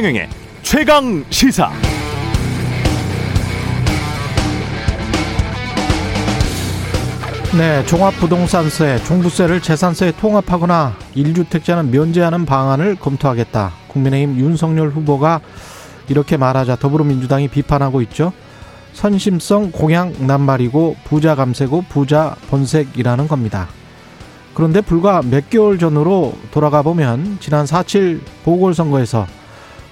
최경영의 최강 시사. 네, 종합부동산세, 종부세를 재산세에 통합하거나 1주택자는 면제하는 방안을 검토하겠다. 국민의힘 윤석열 후보가 이렇게 말하자 더불어민주당이 비판하고 있죠. 선심성 공약 낱말이고 부자 감세고 부자 본색이라는 겁니다. 그런데 불과 몇 개월 전으로 돌아가 보면 지난 4.7 보궐선거에서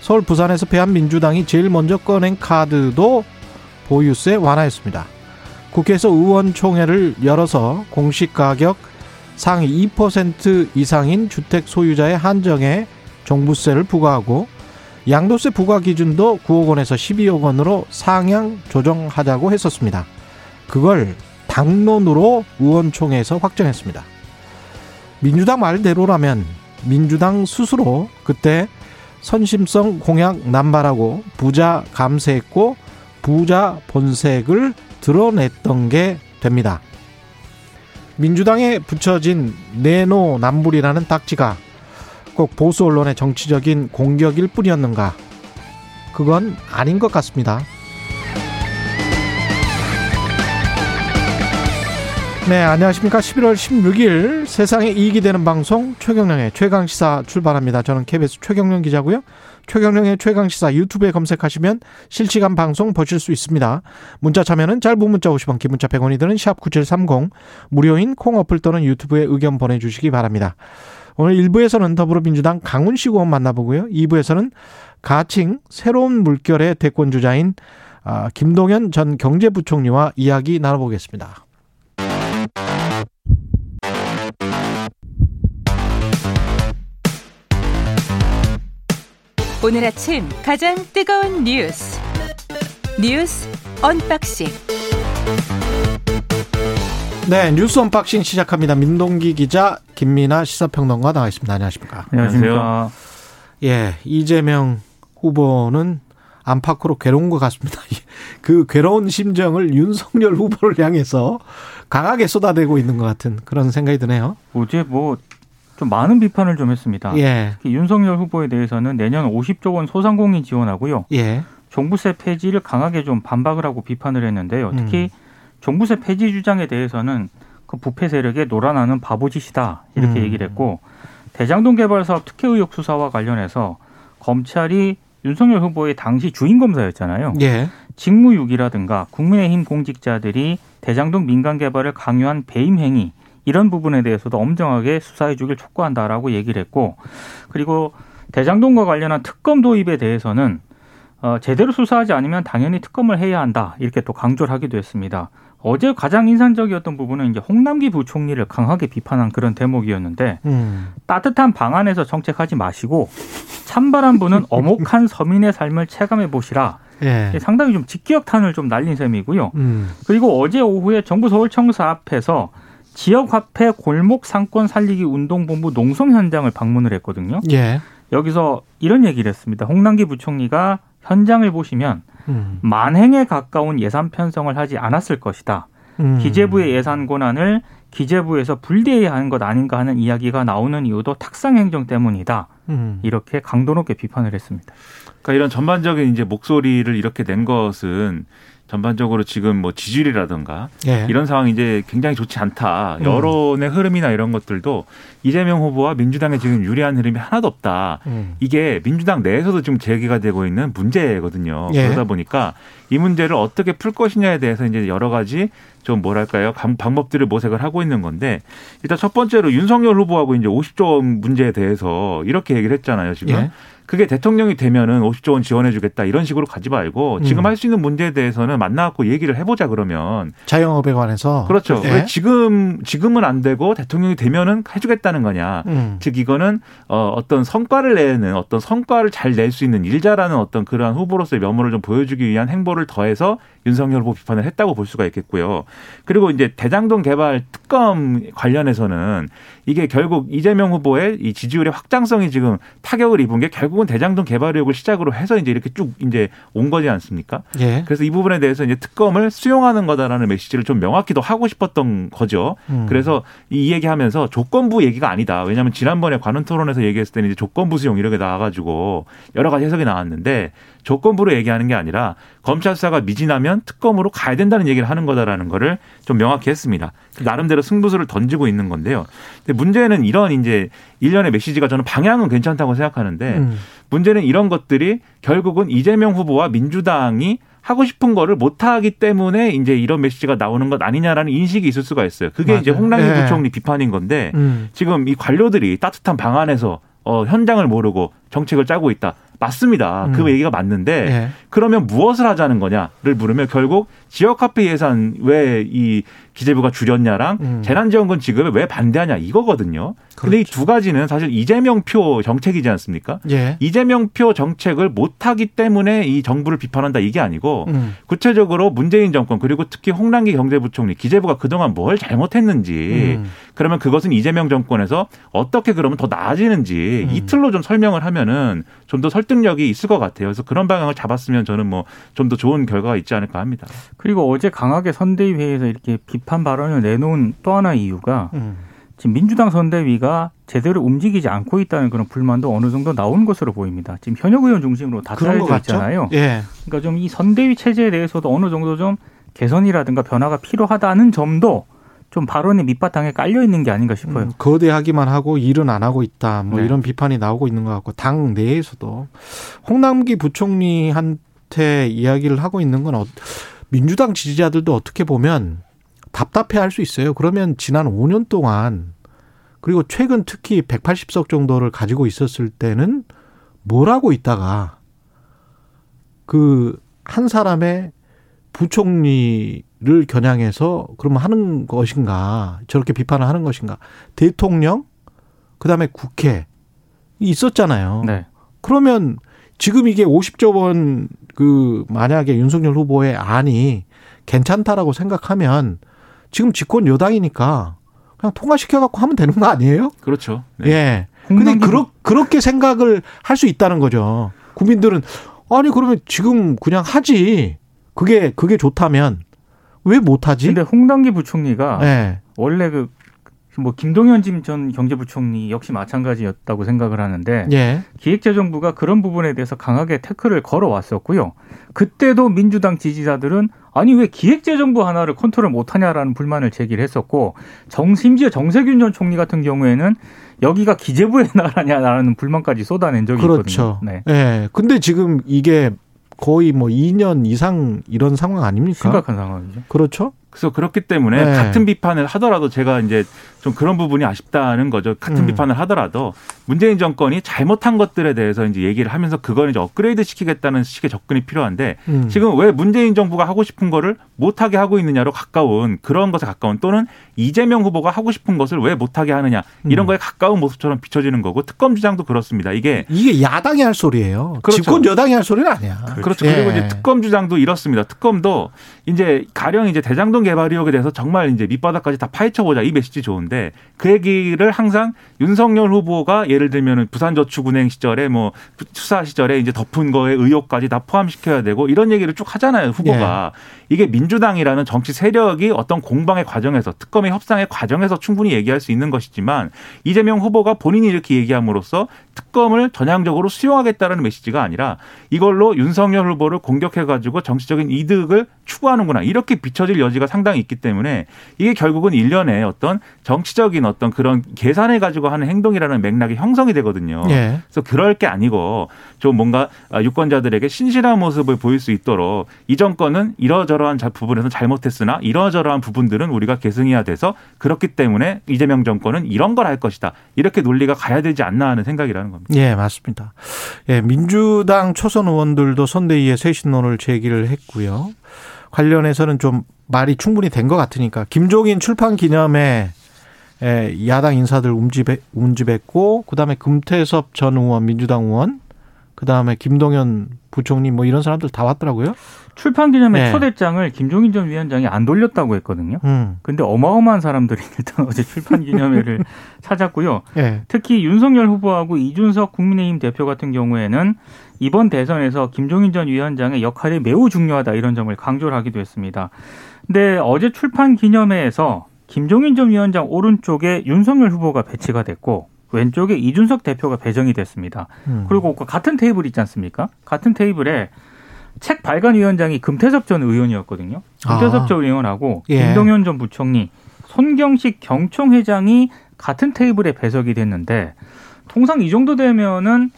서울 부산에서 패한 민주당이 제일 먼저 꺼낸 카드도 보유세 완화였습니다. 국회에서 의원총회를 열어서 공시가격 상위 2% 이상인 주택 소유자의 한정에 종부세를 부과하고 양도세 부과 기준도 9억 원에서 12억 원으로 상향 조정하자고 했었습니다. 그걸 당론으로 의원총회에서 확정했습니다. 민주당 말대로라면 민주당 스스로 그때 선심성 공약 남발하고 부자 감세했고 부자 본색을 드러냈던 게 됩니다. 민주당에 붙여진 내노남불이라는 딱지가 꼭 보수 언론의 정치적인 공격일 뿐이었는가? 그건 아닌 것 같습니다. 네, 안녕하십니까. 11월 16일 세상에 이익이 되는 방송 최경령의 최강시사 출발합니다. 저는 KBS 최경령 기자고요. 최경령의 최강시사 유튜브에 검색하시면 실시간 방송 보실 수 있습니다. 문자 참여는 짧은 문자 50원, 긴 문자 100원이 드는 샵9730 무료인 콩 어플 또는 유튜브에 의견 보내주시기 바랍니다. 오늘 1부에서는 더불어민주당 강훈식 의원 만나보고요. 2부에서는 가칭 새로운 물결의 대권주자인 아, 김동연 전 경제부총리와 이야기 나눠보겠습니다. 오늘 아침 가장 뜨거운 뉴스 뉴스 언박싱 네 뉴스 unboxing 시작합니다. 민동기 기자 김민아 시사평론가 나와 있습니다. 안녕하십니까? 안녕하십니까? 예 이재명 후보는 안팎으로 괴로운 것 같습니다. 그 괴로운 심정을 윤석열 후보를 향해서 강하게 쏟아내고 있는 것 같은 그런 생각이 드네요. 어제 뭐 좀 많은 비판을 좀 했습니다. 예. 특히 윤석열 후보에 대해서는 내년 50조 원 소상공인 지원하고요. 예. 종부세 폐지를 강하게 좀 반박을 하고 비판을 했는데요. 특히 음. 종부세 폐지 주장에 대해서는 그 부패 세력의 놀아나는 바보짓이다 이렇게 음. 얘기를 했고 대장동 개발 사업 특혜 의혹 수사와 관련해서 검찰이 윤석열 후보의 당시 주인 검사였잖아요. 예. 직무유기라든가 국민의힘 공직자들이 대장동 민간 개발을 강요한 배임 행위 이런 부분에 대해서도 엄정하게 수사해 주길 촉구한다라고 얘기를 했고 그리고 대장동과 관련한 특검 도입에 대해서는 어, 제대로 수사하지 않으면 당연히 특검을 해야 한다 이렇게 또 강조를 하기도 했습니다. 어제 가장 인상적이었던 부분은 이제 홍남기 부총리를 강하게 비판한 그런 대목이었는데 음. 따뜻한 방안에서 정책하지 마시고 찬바람 부는 어목한 서민의 삶을 체감해 보시라. 예. 상당히 좀 직기역탄을 좀 날린 셈이고요. 음. 그리고 어제 오후에 정부 서울청사 앞에서 지역화폐 골목 상권 살리기 운동본부 농성 현장을 방문을 했거든요. 예. 여기서 이런 얘기를 했습니다. 홍남기 부총리가 현장을 보시면 음. 만행에 가까운 예산 편성을 하지 않았을 것이다. 음. 기재부의 예산 권한을 기재부에서 분리해야 하는 것 아닌가 하는 이야기가 나오는 이유도 탁상 행정 때문이다. 음. 이렇게 강도 높게 비판을 했습니다. 그러니까 이런 전반적인 이제 목소리를 이렇게 낸 것은 전반적으로 지금 뭐 지지율이라든가 예. 이런 상황이 이제 굉장히 좋지 않다. 음. 여론의 흐름이나 이런 것들도 이재명 후보와 민주당의 지금 유리한 흐름이 하나도 없다. 음. 이게 민주당 내에서도 지금 제기가 되고 있는 문제거든요. 예. 그러다 보니까 이 문제를 어떻게 풀 것이냐에 대해서 이제 여러 가지 좀 뭐랄까요 방법들을 모색을 하고 있는 건데 일단 첫 번째로 윤석열 후보하고 이제 50조 문제에 대해서 이렇게 얘기를 했잖아요. 지금. 예. 그게 대통령이 되면은 50조 원 지원해주겠다 이런 식으로 가지 말고 지금 음. 할수 있는 문제에 대해서는 만나갖고 얘기를 해보자 그러면 자영업에 관해서 그렇죠. 예. 왜 지금 지금은 안 되고 대통령이 되면은 해주겠다는 거냐. 음. 즉 이거는 어, 어떤 성과를 내는 어떤 성과를 잘 낼 수 있는 일자라는 어떤 그러한 후보로서의 면모를 좀 보여주기 위한 행보를 더해서 윤석열 후보 비판을 했다고 볼 수가 있겠고요. 그리고 이제 대장동 개발 특검 관련해서는 이게 결국 이재명 후보의 이 지지율의 확장성이 지금 타격을 입은 게 결국은 대장동 개발 의혹을 시작으로 해서 이제 이렇게 쭉 이제 온 거지 않습니까? 예. 그래서 이 부분에 대해서 이제 특검을 수용하는 거다라는 메시지를 좀 명확히 더 하고 싶었던 거죠. 음. 그래서 이 얘기하면서 조건부 얘기가 아니다. 왜냐하면 지난번에 관훈 토론에서 얘기했을 때는 이제 조건부 수용 이렇게 나와가지고 여러 가지 해석이 나왔는데 조건부로 얘기하는 게 아니라 검찰 수사가 미진하면 특검으로 가야 된다는 얘기를 하는 거다라는 거를 좀 명확히 했습니다. 나름대로 승부수를 던지고 있는 건데요. 근데 문제는 이런 이제 일련의 메시지가 저는 방향은 괜찮다고 생각하는데 음. 문제는 이런 것들이 결국은 이재명 후보와 민주당이 하고 싶은 거를 못 하기 때문에 이제 이런 메시지가 나오는 것 아니냐라는 인식이 있을 수가 있어요. 그게 맞아요. 이제 홍남기 네. 부총리 비판인 건데 음. 지금 이 관료들이 따뜻한 방 안에서 어 현장을 모르고 정책을 짜고 있다. 맞습니다. 그 음. 그 얘기가 맞는데 네. 그러면 무엇을 하자는 거냐를 물으면 결국 지역화폐 예산 왜 이 기재부가 줄였냐랑 음. 재난지원금 지급에 왜 반대하냐 이거거든요. 그런데 그렇죠. 이두 가지는 사실 이재명 표 정책이지 않습니까? 예. 이재명 표 정책을 못하기 때문에 이 정부를 비판한다 이게 아니고 음. 구체적으로 문재인 정권 그리고 특히 홍남기 경제부총리 기재부가 그동안 뭘 잘못했는지 음. 그러면 그것은 이재명 정권에서 어떻게 그러면 더 나아지는지 음. 이틀로 좀 설명을 하면은 좀 더 설득력이 있을 것 같아요. 그래서 그런 방향을 잡았으면 저는 뭐 좀 더 좋은 결과가 있지 않을까 합니다. 그리고 어제 강하게 선대위회에서 이렇게 비판 발언을 내놓은 또 하나 이유가 음. 지금 민주당 선대위가 제대로 움직이지 않고 있다는 그런 불만도 어느 정도 나온 것으로 보입니다. 지금 현역 의원 중심으로 다 짜여져 있잖아요. 예. 그러니까 좀 이 선대위 체제에 대해서도 어느 정도 좀 개선이라든가 변화가 필요하다는 점도 좀 발언의 밑바탕에 깔려 있는 게 아닌가 싶어요. 음, 거대하기만 하고 일은 안 하고 있다. 뭐 네. 이런 비판이 나오고 있는 것 같고 당 내에서도 홍남기 부총리한테 이야기를 하고 있는 건 어, 민주당 지지자들도 어떻게 보면 답답해 할 수 있어요. 그러면 지난 5년 동안 그리고 최근 특히 180석 정도를 가지고 있었을 때는 뭘 하고 있다가 그 한 사람의 부총리를 겨냥해서 그러면 하는 것인가 저렇게 비판을 하는 것인가 대통령 그다음에 국회 있었잖아요. 네. 그러면 지금 이게 50조 원 그 만약에 윤석열 후보의 안이 괜찮다라고 생각하면 지금 집권 여당이니까 그냥 통과시켜 갖고 하면 되는 거 아니에요? 그렇죠. 네. 예. 근데 그러, 그렇게 생각을 할 수 있다는 거죠. 국민들은 아니 그러면 지금 그냥 하지. 그게 그게 좋다면 왜 못하지? 근데 홍당기 부총리가 네. 원래 그 뭐 김동연 전 경제부총리 역시 마찬가지였다고 생각을 하는데 예. 기획재정부가 그런 부분에 대해서 강하게 태클을 걸어왔었고요. 그때도 민주당 지지자들은 아니 왜 기획재정부 하나를 컨트롤 못하냐라는 불만을 제기를 했었고 정 심지어 정세균 전 총리 같은 경우에는 여기가 기재부의 나라냐라는 불만까지 쏟아낸 적이 그렇죠. 있거든요. 네. 네. 근데 지금 이게 거의 뭐 2년 이상 이런 상황 아닙니까? 심각한 상황이죠. 그렇죠. 그래서 그렇기 때문에 네. 같은 비판을 하더라도 제가 이제 좀 그런 부분이 아쉽다는 거죠. 같은 음. 비판을 하더라도 문재인 정권이 잘못한 것들에 대해서 이제 얘기를 하면서 그걸 이제 업그레이드 시키겠다는 식의 접근이 필요한데 음. 지금 왜 문재인 정부가 하고 싶은 거를 못하게 하고 있느냐로 가까운 그런 것에 가까운 또는 이재명 후보가 하고 싶은 것을 왜 못하게 하느냐 이런 음. 거에 가까운 모습처럼 비춰지는 거고 특검 주장도 그렇습니다. 이게 이게 야당이 할 소리예요. 그렇죠. 집권 여당이 할 소리는 아니야. 그렇죠. 예. 그리고 이제 특검 주장도 이렇습니다. 특검도 이제 가령 이제 대장동 개발 의혹에 대해서 정말 이제 밑바닥까지 다 파헤쳐보자 이 메시지 좋은데 그 얘기를 항상 윤석열 후보가 예를 들면 부산저축은행 시절에 뭐 수사 시절에 이제 덮은 거에 의혹까지 다 포함시켜야 되고 이런 얘기를 쭉 하잖아요 후보가 예. 이게 민주당이라는 정치 세력이 어떤 공방의 과정에서 특검의 협상의 과정에서 충분히 얘기할 수 있는 것이지만 이재명 후보가 본인이 이렇게 얘기함으로써 특검을 전향적으로 수용하겠다는 메시지가 아니라 이걸로 윤석열 후보를 공격해 가지고 정치적인 이득을 추구하는구나 이렇게 비춰질 여지가 상당히 있기 때문에 이게 결국은 일련의 어떤 정치적인 어떤 그런 계산해 가지고 하는 행동이라는 맥락이 형성이 되거든요. 예. 그래서 그럴 게 아니고 좀 뭔가 유권자들에게 신실한 모습을 보일 수 있도록 이 정권은 이러저러한 부분에서 잘못했으나 이러저러한 부분들은 우리가 계승해야 돼서 그렇기 때문에 이재명 정권은 이런 걸 할 것이다. 이렇게 논리가 가야 되지 않나 하는 생각이라는 겁니다. 예, 맞습니다. 예, 민주당 초선 의원들도 선대위에 쇄신론을 제기를 했고요. 관련해서는 좀 말이 충분히 된 것 같으니까 김종인 출판 기념회 야당 인사들 움집했, 움집했고 그다음에 금태섭 전 의원 민주당 의원 그다음에 김동연 부총리 뭐 이런 사람들 다 왔더라고요. 출판 기념회 네. 초대장을 김종인 전 위원장이 안 돌렸다고 했거든요. 음. 근데 어마어마한 사람들이 일단 어제 출판 기념회를 찾았고요. 네. 특히 윤석열 후보하고 이준석 국민의힘 대표 같은 경우에는 이번 대선에서 김종인 전 위원장의 역할이 매우 중요하다 이런 점을 강조를 하기도 했습니다. 근데 어제 출판 기념회에서 김종인 전 위원장 오른쪽에 윤석열 후보가 배치가 됐고 왼쪽에 이준석 대표가 배정이 됐습니다. 음. 그리고 그 같은 테이블 있지 않습니까? 같은 테이블에 책 발간 위원장이 금태섭 전 의원이었거든요. 금태섭 아. 전 의원하고 예. 김동연 전 부총리, 손경식 경총 회장이 같은 테이블에 배석이 됐는데 통상 이 정도 되면은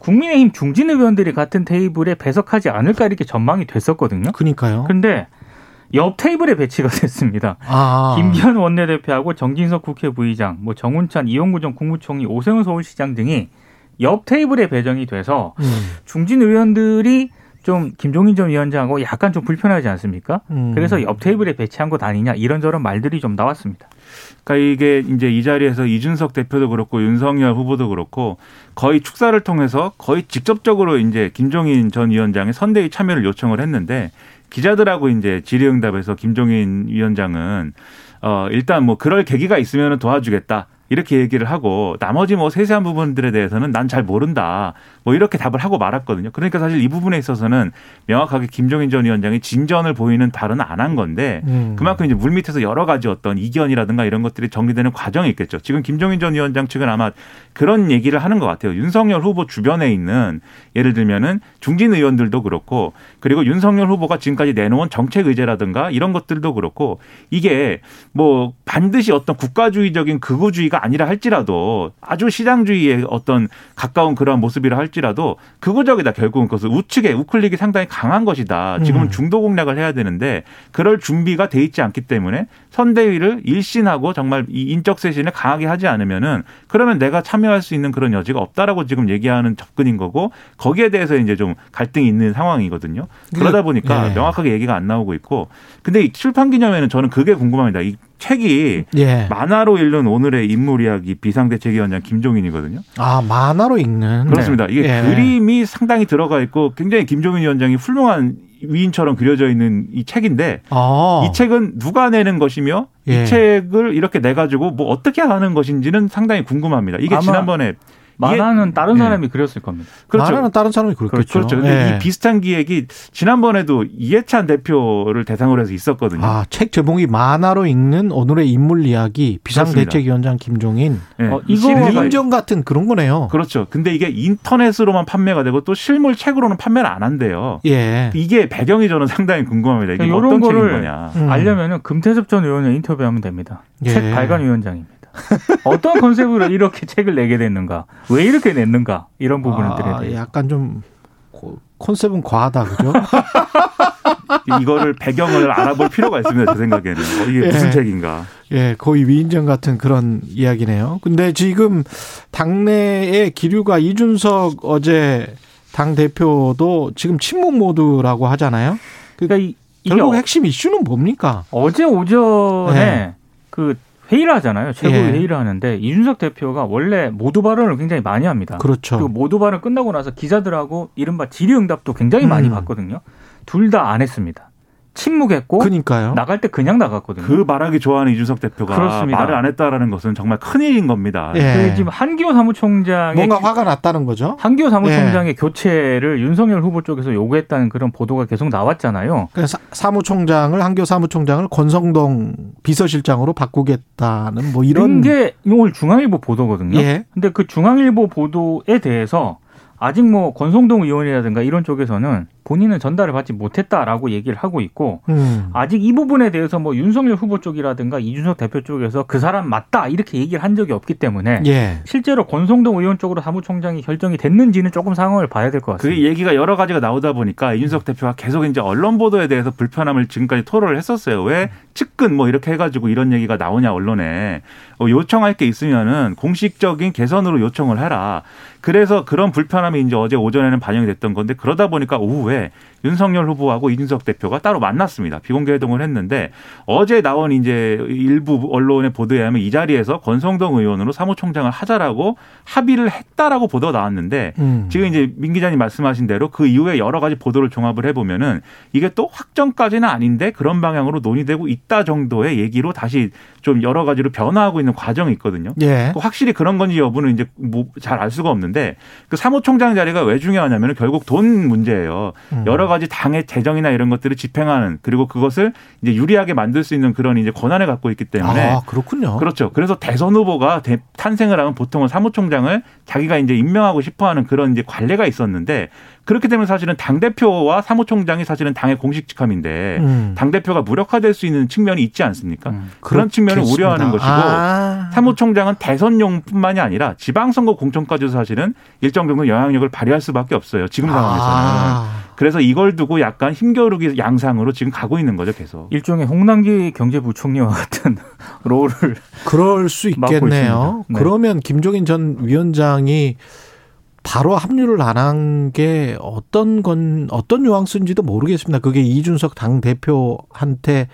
국민의힘 중진 의원들이 같은 테이블에 배석하지 않을까 이렇게 전망이 됐었거든요. 그러니까요. 근데 옆 테이블에 배치가 됐습니다. 아. 김기현 원내대표하고 정진석 국회 부의장, 뭐 정운찬, 이용구 전 국무총리, 오세훈 서울시장 등이 옆 테이블에 배정이 돼서 음. 중진 의원들이 좀 김종인 전 위원장하고 약간 좀 불편하지 않습니까? 음. 그래서 옆 테이블에 배치한 것 아니냐 이런저런 말들이 좀 나왔습니다. 그러니까 이게 이제 이 자리에서 이준석 대표도 그렇고 윤석열 후보도 그렇고 거의 축사를 통해서 거의 직접적으로 이제 김종인 전 위원장의 선대위 참여를 요청을 했는데 기자들하고 이제 질의응답에서 김종인 위원장은 어 일단 뭐 그럴 계기가 있으면 도와주겠다. 이렇게 얘기를 하고 나머지 뭐 세세한 부분들에 대해서는 난 잘 모른다. 뭐 이렇게 답을 하고 말았거든요. 그러니까 사실 이 부분에 있어서는 명확하게 김종인 전 위원장이 진전을 보이는 발언은 안 한 건데 음. 그만큼 이제 물밑에서 여러 가지 어떤 이견이라든가 이런 것들이 정리되는 과정이 있겠죠. 지금 김종인 전 위원장 측은 아마 그런 얘기를 하는 것 같아요. 윤석열 후보 주변에 있는 예를 들면은 중진 의원들도 그렇고 그리고 윤석열 후보가 지금까지 내놓은 정책 의제라든가 이런 것들도 그렇고 이게 뭐 반드시 어떤 국가주의적인 극우주의가 아니라 할지라도 아주 시장주의의 어떤 가까운 그러한 모습이라 할지 라도 극우적이다 결국은 그것을 우측에 우클릭이 상당히 강한 것이다. 지금은 음. 중도 공략을 해야 되는데 그럴 준비가 돼 있지 않기 때문에 선대위를 일신하고 정말 이 인적 쇄신을 강하게 하지 않으면은 그러면 내가 참여할 수 있는 그런 여지가 없다라고 지금 얘기하는 접근인 거고 거기에 대해서 이제 좀 갈등이 있는 상황이거든요. 그러다 보니까 네. 명확하게 얘기가 안 나오고 있고 근데 출판 기념회는 저는 그게 궁금합니다. 이 책이 예. 만화로 읽는 오늘의 인물 이야기 비상대책위원장 김종인이거든요. 아 만화로 읽는 그렇습니다. 이게 예. 그림이 상당히 들어가 있고 굉장히 김종인 위원장이 훌륭한 위인처럼 그려져 있는 이 책인데 아. 이 책은 누가 내는 것이며 예. 이 책을 이렇게 내 가지고 뭐 어떻게 하는 것인지는 상당히 궁금합니다. 이게 지난번에 만화는 다른 네. 사람이 그렸을 겁니다. 그렇죠. 만화는 다른 사람이 그렸겠죠. 그렇죠. 근데 네. 이 비슷한 기획이 지난번에도 이해찬 대표를 대상으로 해서 있었거든요. 아, 책 제목이 만화로 읽는 오늘의 인물 이야기 비상대책위원장 김종인. 네. 어, 이거 인정 같은 그런 거네요. 그렇죠. 근데 이게 인터넷으로만 판매가 되고 또 실물 책으로는 판매를 안 한대요. 예. 이게 배경이 저는 상당히 궁금합니다. 이게 그러니까 어떤 책인 거냐. 음. 알려면은 금태섭 전 의원을 인터뷰하면 됩니다. 예. 책 발간 위원장입니다. 어떤 컨셉으로 이렇게 책을 내게 됐는가? 왜 이렇게 냈는가? 이런 부분들에 아, 대해 약간 좀 컨셉은 과하다, 그죠? 이거를 배경을 알아볼 필요가 있습니다. 제 생각에는 어, 이게 예. 무슨 책인가? 예, 거의 위인전 같은 그런 이야기네요. 근데 지금 당내의 기류가 이준석 어제 당 대표도 지금 침묵 모드라고 하잖아요. 그러니까 이, 결국 핵심 이슈는 뭡니까? 어제 오전에 네. 그 회의를 하잖아요. 최고 예. 회의를 하는데 이준석 대표가 원래 모두 발언을 굉장히 많이 합니다. 그렇죠. 그리고 모두 발언 끝나고 나서 기자들하고 이른바 질의응답도 굉장히 많이 음. 받거든요. 둘 다 안 했습니다. 침묵했고 그러니까요. 나갈 때 그냥 나갔거든요. 그 말하기 좋아하는 이준석 대표가 그렇습니다. 말을 안 했다라는 것은 정말 큰일인 겁니다. 예. 그 지금 한기호 사무총장의 뭔가 화가 났다는 거죠. 한기호 사무총장의 예. 교체를 윤석열 후보 쪽에서 요구했다는 그런 보도가 계속 나왔잖아요. 그래서 사무총장을 한기호 사무총장을 권성동 비서실장으로 바꾸겠다는 뭐 이런 게 오늘 중앙일보 보도거든요. 예. 근데 그 중앙일보 보도에 대해서 아직 뭐 권성동 의원이라든가 이런 쪽에서는 본인은 전달을 받지 못했다라고 얘기를 하고 있고 음. 아직 이 부분에 대해서 뭐 윤석열 후보 쪽이라든가 이준석 대표 쪽에서 그 사람 맞다 이렇게 얘기를 한 적이 없기 때문에 예. 실제로 권성동 의원 쪽으로 사무총장이 결정이 됐는지는 조금 상황을 봐야 될 것 같습니다. 그 얘기가 여러 가지가 나오다 보니까 이준석 대표가 계속 이제 언론 보도에 대해서 불편함을 지금까지 토로를 했었어요. 왜 측근 뭐 이렇게 해가지고 이런 얘기가 나오냐 언론에 어, 요청할 게 있으면은 공식적인 개선으로 요청을 해라. 그래서 그런 불편함 이 이제 어제 오전에는 반영이 됐던 건데 그러다 보니까 오후에 윤석열 후보하고 이준석 대표가 따로 만났습니다. 비공개 회동을 했는데 어제 나온 이제 일부 언론의 보도에 의하면 이 자리에서 권성동 의원으로 사무총장을 하자라고 합의를 했다라고 보도가 나왔는데 음. 지금 이제 민 기자님 말씀하신 대로 그 이후에 여러 가지 보도를 종합을 해보면은 이게 또 확정까지는 아닌데 그런 방향으로 논의되고 있다 정도의 얘기로 다시 좀 여러 가지로 변화하고 있는 과정이 있거든요. 예. 확실히 그런 건지 여부는 이제 뭐 잘 알 수가 없는데 그 사무총 장 자리가 왜 중요하냐면 결국 돈 문제예요. 음. 여러 가지 당의 재정이나 이런 것들을 집행하는 그리고 그것을 이제 유리하게 만들 수 있는 그런 이제 권한을 갖고 있기 때문에 아 그렇군요. 그렇죠. 그래서 대선 후보가 탄생을 하면 보통은 사무총장을 자기가 이제 임명하고 싶어하는 그런 이제 관례가 있었는데 그렇게 되면 사실은 당 대표와 사무총장이 사실은 당의 공식 직함인데 음. 당 대표가 무력화될 수 있는 측면이 있지 않습니까? 음. 그런 측면을 우려하는 것이고 아. 사무총장은 대선용뿐만이 아니라 지방선거 공천까지도 사실은 일정 정도 영향력을 발휘할 수밖에 없어요. 지금 상황에서는. 아. 그래서 이걸 두고 약간 힘겨루기 양상으로 지금 가고 있는 거죠, 계속. 일종의 홍남기 경제부총리와 같은 롤을 그럴 수 있겠네요. 네. 그러면 김종인 전 위원장이 바로 합류를 안 한 게 어떤 건 어떤 뉘앙스인지도 모르겠습니다. 그게 이준석 당 대표한테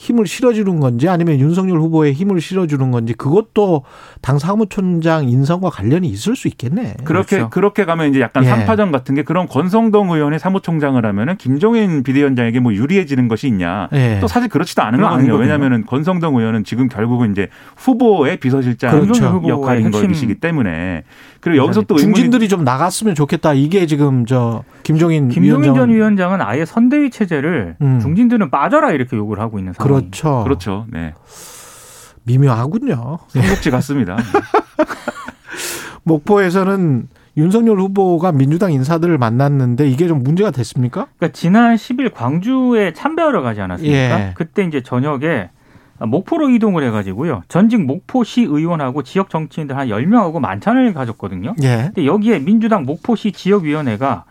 힘을 실어주는 건지 아니면 윤석열 후보에 힘을 실어주는 건지 그것도 당 사무총장 인선과 관련이 있을 수 있겠네. 그렇게 그렇죠. 그렇게 가면 이제 약간 예. 삼파전 같은 게 그런 권성동 의원의 사무총장을 하면은 김종인 비대위원장에게 뭐 유리해지는 것이 있냐? 예. 또 사실 그렇지도 않은 거거든요. 왜냐하면은 권성동 의원은 지금 결국은 이제 후보의 비서실장 그렇죠. 역할인 것이기 때문에 그리고 여기서 또 중진들이 좀 나갔으면 좋겠다. 이게 지금 저 김종인 김종인 위원장. 전 위원장은 아예 선대위 체제를 음. 중진들은 빠져라 이렇게 요구를 하고 있는 상황. 그렇죠. 그렇죠. 네. 미묘하군요. 삼국지 같습니다. 목포에서는 윤석열 후보가 민주당 인사들을 만났는데 이게 좀 문제가 됐습니까? 그러니까 지난 10일 광주에 참배하러 가지 않았습니까? 예. 그때 이제 저녁에 목포로 이동을 해가지고요. 전직 목포시 의원하고 지역 정치인들 한 10명하고 만찬을 가졌거든요. 예. 근데 여기에 민주당 목포시 지역위원회가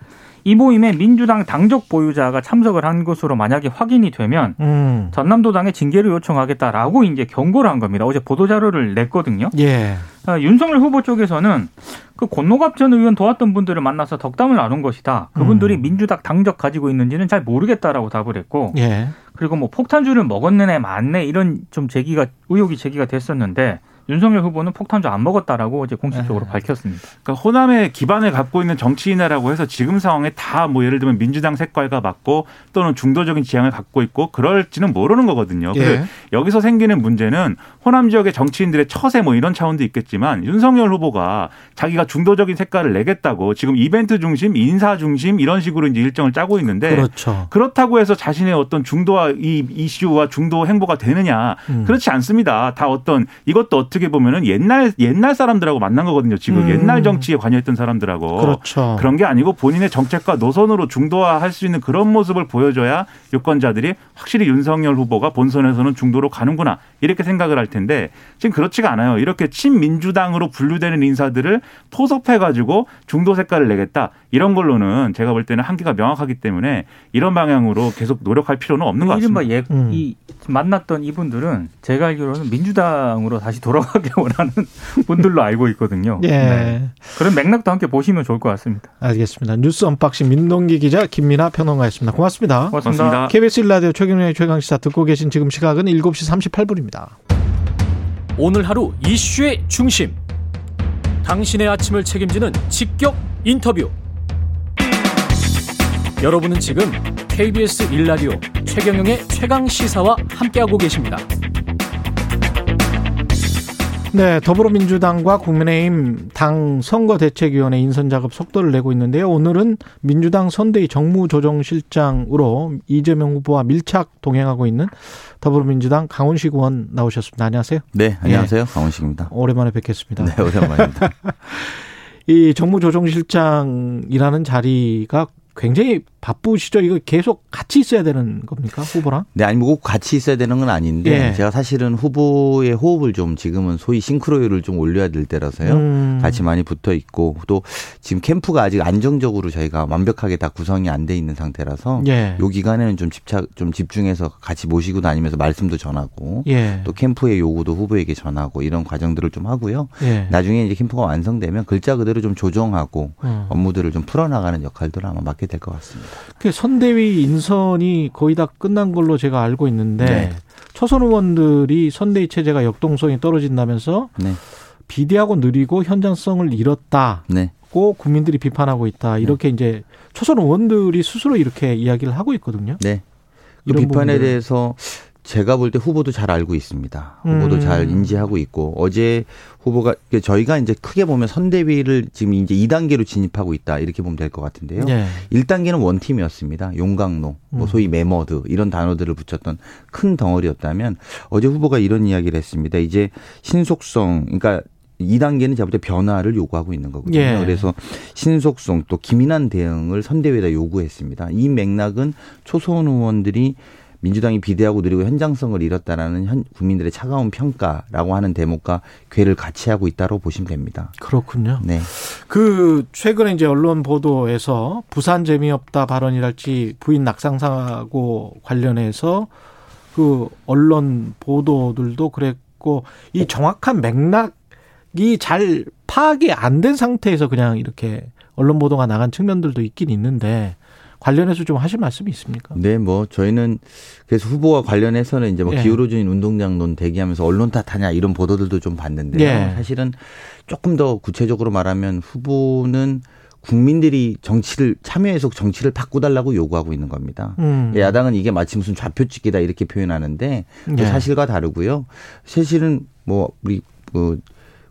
이 모임에 민주당 당적 보유자가 참석을 한 것으로 만약에 확인이 되면 음. 전남도당에 징계를 요청하겠다라고 이제 경고를 한 겁니다. 어제 보도 자료를 냈거든요. 예. 아, 윤석열 후보 쪽에서는 그 권노갑 전 의원 도왔던 분들을 만나서 덕담을 나눈 것이다. 그분들이 음. 민주당 당적 가지고 있는지는 잘 모르겠다라고 답을 했고, 예. 그리고 뭐 폭탄주를 먹었는 애 맞네 이런 좀 제기가 의혹이 제기가 됐었는데 윤석열 후보는 폭탄주 안 먹었다라고 이제 공식적으로 네. 밝혔습니다. 그러니까 호남의 기반을 갖고 있는 정치인이라고 해서 지금 상황에 다 뭐 예를 들면 민주당 색깔과 맞고 또는 중도적인 지향을 갖고 있고 그럴지는 모르는 거거든요. 예. 여기서 생기는 문제는 호남 지역의 정치인들의 처세 뭐 이런 차원도 있겠지만 윤석열 후보가 자기가 중도적인 색깔을 내겠다고 지금 이벤트 중심, 인사 중심 이런 식으로 이제 일정을 짜고 있는데 그렇죠. 그렇다고 해서 자신의 어떤 중도와 이 이슈와 중도 행보가 되느냐 음. 그렇지 않습니다. 다 어떤 이것도 어떻게 어떻게 보면은 옛날 옛날 사람들하고 만난 거거든요. 지금 음. 옛날 정치에 관여했던 사람들하고 그렇죠. 그런 게 아니고 본인의 정책과 노선으로 중도화할 수 있는 그런 모습을 보여줘야 유권자들이 확실히 윤석열 후보가 본선에서는 중도로 가는구나 이렇게 생각을 할 텐데 지금 그렇지가 않아요. 이렇게 친민주당으로 분류되는 인사들을 포섭해 가지고 중도 색깔을 내겠다 이런 걸로는 제가 볼 때는 한계가 명확하기 때문에 이런 방향으로 계속 노력할 필요는 없는 것 같습니다. 이른바 예, 음. 이 만났던 이분들은 제가 알기로는 민주당으로 다시 돌아가 기 원하는 분들로 알고 있거든요. 예. 네. 그런 맥락도 함께 보시면 좋을 것 같습니다. 알겠습니다. 뉴스 unboxing 민동기 기자 김민아 평론가였습니다. 고맙습니다. 고맙습니다. 고맙습니다. KBS 일라디오 최경영의 최강시사 듣고 계신 지금 시각은 7시 38분입니다. 오늘 하루 이슈의 중심. 당신의 아침을 책임지는 직격 인터뷰. 여러분은 지금 KBS 일라디오 최경영의 최강 시사와 함께하고 계십니다. 네, 더불어민주당과 국민의힘 당 선거대책위원회 인선 작업 속도를 내고 있는데요. 오늘은 민주당 선대위 정무조정실장으로 이재명 후보와 밀착 동행하고 있는 더불어민주당 강훈식 의원 나오셨습니다. 안녕하세요. 네, 안녕하세요. 네. 강훈식입니다. 오랜만에 뵙겠습니다. 네, 오랜만입니다. 이 정무조정실장이라는 자리가 굉장히 바쁘시죠? 이거 계속 같이 있어야 되는 겁니까? 후보랑? 네, 아니, 뭐꼭 같이 있어야 되는 건 아닌데, 예. 제가 사실은 후보의 호흡을 좀 지금은 소위 싱크로율을 좀 올려야 될 때라서요. 음. 같이 많이 붙어 있고, 또 지금 캠프가 아직 안정적으로 저희가 완벽하게 다 구성이 안 돼 있는 상태라서, 예. 요 기간에는 좀 집착, 좀 집중해서 같이 모시고 다니면서 말씀도 전하고, 예. 또 캠프의 요구도 후보에게 전하고, 이런 과정들을 좀 하고요. 예. 나중에 이제 캠프가 완성되면 글자 그대로 좀 조정하고, 음. 업무들을 좀 풀어나가는 역할들을 아마 맡게 될 것 같습니다. 그 선대위 인선이 거의 다 끝난 걸로 제가 알고 있는데 네. 초선 의원들이 선대위 체제가 역동성이 떨어진다면서 네. 비대하고 느리고 현장성을 잃었다. 네. 고 국민들이 비판하고 있다. 네. 이렇게 네. 이제 초선 의원들이 스스로 이렇게 이야기를 하고 있거든요. 네. 그 비판에 부분들. 대해서 제가 볼 때 후보도 잘 알고 있습니다. 후보도 음. 잘 인지하고 있고 어제 후보가 저희가 이제 크게 보면 선대위를 지금 이제 2단계로 진입하고 있다 이렇게 보면 될 것 같은데요. 네. 1단계는 원팀이었습니다. 용광로, 뭐 음. 소위 메머드 이런 단어들을 붙였던 큰 덩어리였다면 어제 후보가 이런 이야기를 했습니다. 이제 신속성, 그러니까 2단계는 제가 볼 때 변화를 요구하고 있는 거거든요. 예. 그래서 신속성 또 기민한 대응을 선대위에다 요구했습니다. 이 맥락은 초선 의원들이 민주당이 비대하고 느리고 현장성을 잃었다라는 현, 국민들의 차가운 평가라고 하는 대목과 괴를 같이 하고 있다고 보시면 됩니다. 그렇군요. 네. 그 최근에 이제 언론 보도에서 부산 재미없다 발언이랄지 부인 낙상사고 관련해서 그 언론 보도들도 그랬고 이 정확한 맥락이 잘 파악이 안 된 상태에서 그냥 이렇게 언론 보도가 나간 측면들도 있긴 있는데 관련해서 좀 하실 말씀이 있습니까? 네, 뭐 저희는 그래서 후보와 관련해서는 이제 뭐 예. 기울어진 운동장론 대기하면서 언론 탓하냐 이런 보도들도 좀 봤는데요. 예. 사실은 조금 더 구체적으로 말하면 후보는 국민들이 정치를 참여해서 정치를 바꾸달라고 요구하고 있는 겁니다. 음. 야당은 이게 마치 무슨 좌표 찍기다 이렇게 표현하는데 예. 사실과 다르고요. 사실은 뭐 우리 그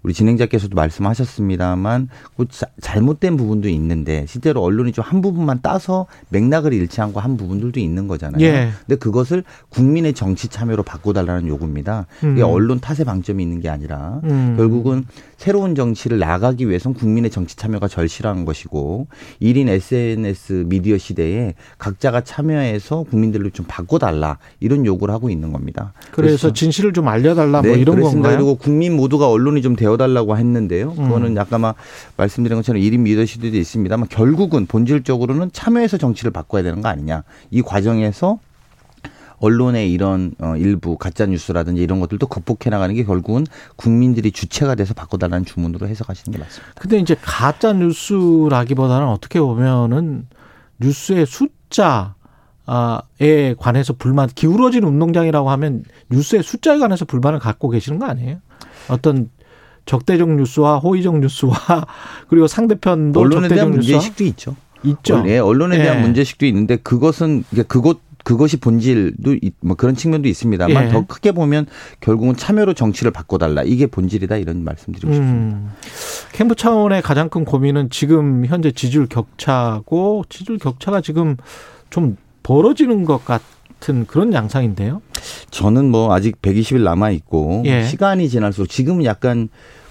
우리 진행자께서도 말씀하셨습니다만 그 잘못된 부분도 있는데 실제로 언론이 좀 한 부분만 따서 맥락을 잃지 않고 한 부분들도 있는 거잖아요. 예. 근데 그것을 국민의 정치 참여로 바꿔달라는 요구입니다. 음. 이게 언론 탓의 방점이 있는 게 아니라 음. 결국은 새로운 정치를 나가기 위해선 국민의 정치 참여가 절실한 것이고 1인 SNS 미디어 시대에 각자가 참여해서 국민들을 좀 바꿔달라 이런 요구를 하고 있는 겁니다. 그래서 진실을 좀 알려달라 뭐 네, 뭐 이런 그렇습니다. 건가요? 그리고 국민 모두가 언론이 좀 되어달라고 했는데요. 그거는 음. 아까 막 말씀드린 것처럼 1인 미디어 시대도 있습니다만 결국은 본질적으로는 참여해서 정치를 바꿔야 되는 거 아니냐. 이 과정에서 언론의 이런 어 일부 가짜 뉴스라든지 이런 것들도 극복해 나가는 게 결국은 국민들이 주체가 돼서 바꿔달라는 주문으로 해석하시는 게 맞습니다. 근데 이제 가짜 뉴스라기보다는 어떻게 보면은 뉴스의 숫자 에 관해서 불만 기울어진 운동장이라고 하면 뉴스의 숫자에 관해서 불만을 갖고 계시는 거 아니에요? 어떤 적대적 뉴스와 호의적 뉴스와 그리고 상대편도 언론에 대한 문제식도 있죠. 있죠. 예, 언론에 대한 예. 문제식도 있는데 그것은 그것 그것이 본질도 뭐 그런 측면도 있습니다만 예. 더 크게 보면 결국은 참여로 정치를 바꿔달라 이게 본질이다 이런 말씀드리고 싶습니다. 음. 캠프 차원의 가장 큰 고민은 지금 현재 지지율 격차고 지지율 격차가 지금 좀 벌어지는 것 같은 그런 양상인데요. 저는 뭐 아직 120일 남아 있고 예. 시간이 지날수록 지금은 약간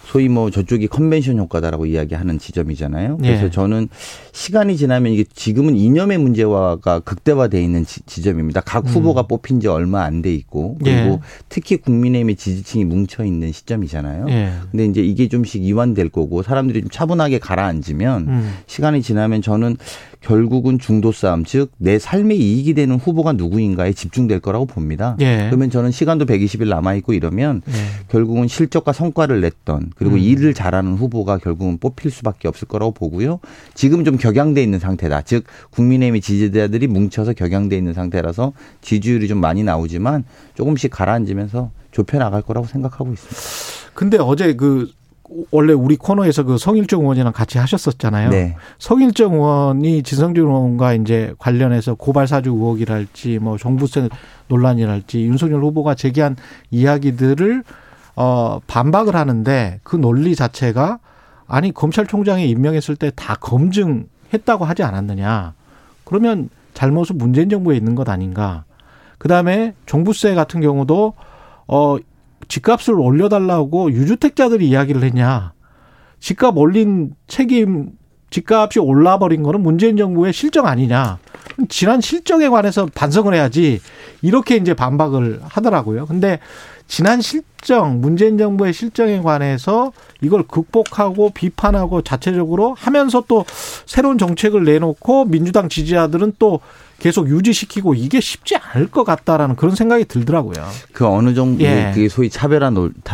소위 뭐 저쪽이 컨벤션 효과다라고 이야기하는 지점이잖아요. 그래서 예. 저는 시간이 지나면 이게 지금은 이념의 문제화가 극대화돼 있는 지, 점입니다각 음. 후보가 음. 뽑힌 지 얼마 안 돼 있고 그리고 예. 특히 국민의힘의 지지층이 뭉쳐 있는 시점이잖아요. 예. 근데 이제 이게 좀씩 이완될 거고 사람들이 좀 차분하게 가라앉으면 음. 시간이 지나면 저는 결국은 중도 싸움 즉 내 삶에 이익이 되는 후보가 누구인가에 집중될 거라고 봅니다. 예. 그러면 저는 시간도 120일 남아 있고 이러면 예. 결국은 실적과 성과를 냈던 그리고 음. 일을 잘하는 후보가 결국은 뽑힐 수밖에 없을 거라고 보고요. 지금 좀 격양돼 있는 상태다. 즉 국민의힘 지지자들이 뭉쳐서 격양돼 있는 상태라서 지지율이 좀 많이 나오지만 조금씩 가라앉으면서 좁혀 나갈 거라고 생각하고 있습니다. 근데 어제 그 원래 우리 코너에서 그 성일정 의원이랑 같이 하셨었잖아요. 네. 성일정 의원이 진성준 의원과 이제 관련해서 고발 사주 의혹이랄지 뭐 종부세 논란이랄지 윤석열 후보가 제기한 이야기들을 어 반박을 하는데 그 논리 자체가 아니 검찰총장이 임명했을 때 다 검증했다고 하지 않았느냐. 그러면 잘못은 문재인 정부에 있는 것 아닌가. 그다음에 종부세 같은 경우도 어 집값을 올려달라고 유주택자들이 이야기를 했냐. 집값 올린 책임, 집값이 올라버린 거는 문재인 정부의 실정 아니냐. 지난 실정에 관해서 반성을 해야지. 이렇게 이제 반박을 하더라고요. 근데 지난 실정, 문재인 정부의 실정에 관해서 이걸 극복하고 비판하고 자체적으로 하면서 또 새로운 정책을 내놓고 민주당 지지자들은 또 계속 유지시키고 이게 쉽지 않을 것 같다라는 그런 생각이 들더라고요. 그 어느 정도 예. 그게 소위 차별화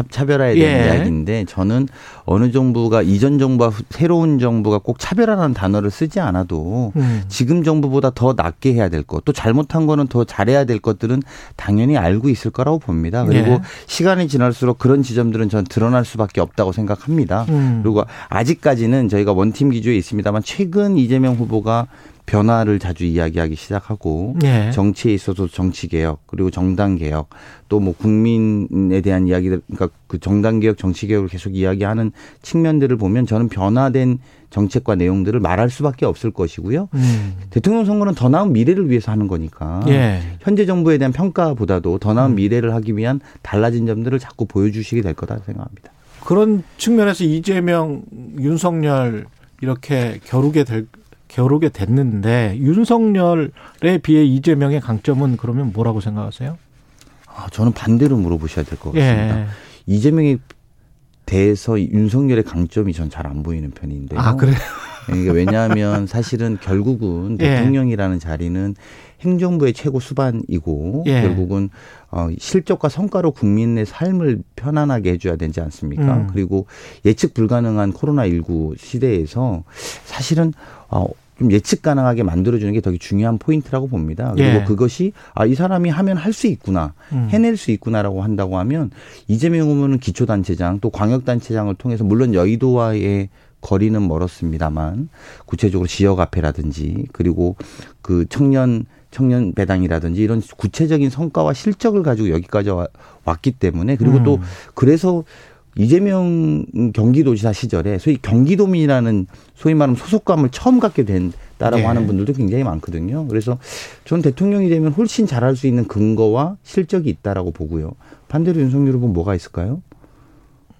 차별화에 대한 예. 이야기인데 저는 어느 정부가 이전 정부와 새로운 정부가 꼭 차별화라는 단어를 쓰지 않아도 음. 지금 정부보다 더 낫게 해야 될 것, 또 잘못한 거는 더 잘해야 될 것들은 당연히 알고 있을 거라고 봅니다. 그리고 예. 시간이 지날수록 그런 지점들은 전 드러날 수밖에 없다고 생각합니다. 음. 그리고 아직까지는 저희가 원팀 기조에 있습니다만 최근 이재명 후보가 변화를 자주 이야기하기 시작하고 예. 정치에 있어서 정치 개혁 그리고 정당 개혁 또 뭐 국민에 대한 이야기들 그러니까 그 정당 개혁 정치 개혁을 계속 이야기하는 측면들을 보면 저는 변화된 정책과 내용들을 말할 수밖에 없을 것이고요. 음. 대통령 선거는 더 나은 미래를 위해서 하는 거니까 예. 현재 정부에 대한 평가보다도 더 나은 음. 미래를 하기 위한 달라진 점들을 자꾸 보여주시게 될 거다 생각합니다. 그런 측면에서 이재명, 윤석열 이렇게 겨루게 될 겨루게 됐는데 윤석열에 비해 이재명의 강점은 그러면 뭐라고 생각하세요? 아, 저는 반대로 물어보셔야 될 것 같습니다. 예. 이재명에 대해서 윤석열의 강점이 전 잘 안 보이는 편인데요. 아, 그래요? 이게 왜냐하면 사실은 결국은 예. 대통령이라는 자리는 행정부의 최고 수반이고 예. 결국은 어 실적과 성과로 국민의 삶을 편안하게 해줘야 되지 않습니까? 음. 그리고 예측 불가능한 코로나 19 시대에서 사실은 어 좀 예측 가능하게 만들어주는 게 되게 중요한 포인트라고 봅니다. 그리고 예. 그것이 아, 이 사람이 하면 할 수 있구나, 음. 해낼 수 있구나라고 한다고 하면 이재명 후보는 기초단체장 또 광역단체장을 통해서 물론 여의도와의 거리는 멀었습니다만 구체적으로 지역 화폐라든지 그리고 그 청년 청년 배당이라든지 이런 구체적인 성과와 실적을 가지고 여기까지 왔기 때문에 그리고 음. 또 그래서 이재명 경기도지사 시절에 소위 경기도민이라는 소위 말하면 소속감을 처음 갖게 된다라고 네. 하는 분들도 굉장히 많거든요. 그래서 전 대통령이 되면 훨씬 잘할 수 있는 근거와 실적이 있다라고 보고요. 반대로 윤석열 후보는 뭐가 있을까요?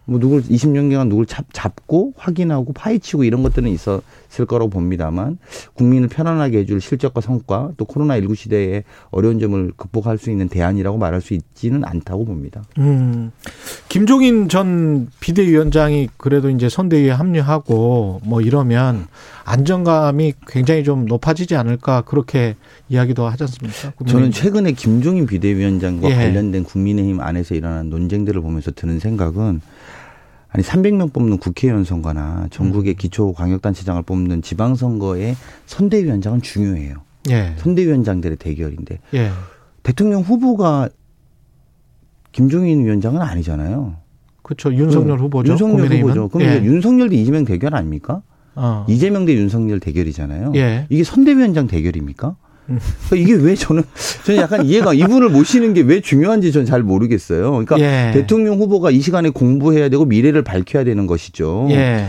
뭐 누굴 20년간 누굴 잡, 잡고 확인하고 파헤치고 이런 것들은 있었을 거라고 봅니다만 국민을 편안하게 해줄 실적과 성과 또 코로나 19 시대에 어려운 점을 극복할 수 있는 대안이라고 말할 수 있지는 않다고 봅니다. 음. 김종인 전 비대위원장이 그래도 이제 선대위에 합류하고 뭐 이러면 안정감이 굉장히 좀 높아지지 않을까 그렇게 이야기도 하지 않습니까? 국민의힘. 저는 최근에 김종인 비대위원장과 예. 관련된 국민의힘 안에서 일어난 논쟁들을 보면서 드는 생각은 아니 300명 뽑는 국회의원 선거나 전국의 음. 기초 광역단체장을 뽑는 지방선거의 선대위원장은 중요해요. 예. 선대위원장들의 대결인데 예. 대통령 후보가 김종인 위원장은 아니잖아요. 그렇죠. 윤석열 그, 후보죠. 윤석열? 후보죠. 그럼 예. 윤석열 대 이재명 대결 아닙니까? 어. 이재명 대 윤석열 대결이잖아요. 예. 이게 선대위원장 대결입니까? 그러니까 이게 왜 저는 저는 약간 이해가 이분을 모시는 게 왜 중요한지 저는 잘 모르겠어요. 그러니까 예. 대통령 후보가 이 시간에 공부해야 되고 미래를 밝혀야 되는 것이죠. 예.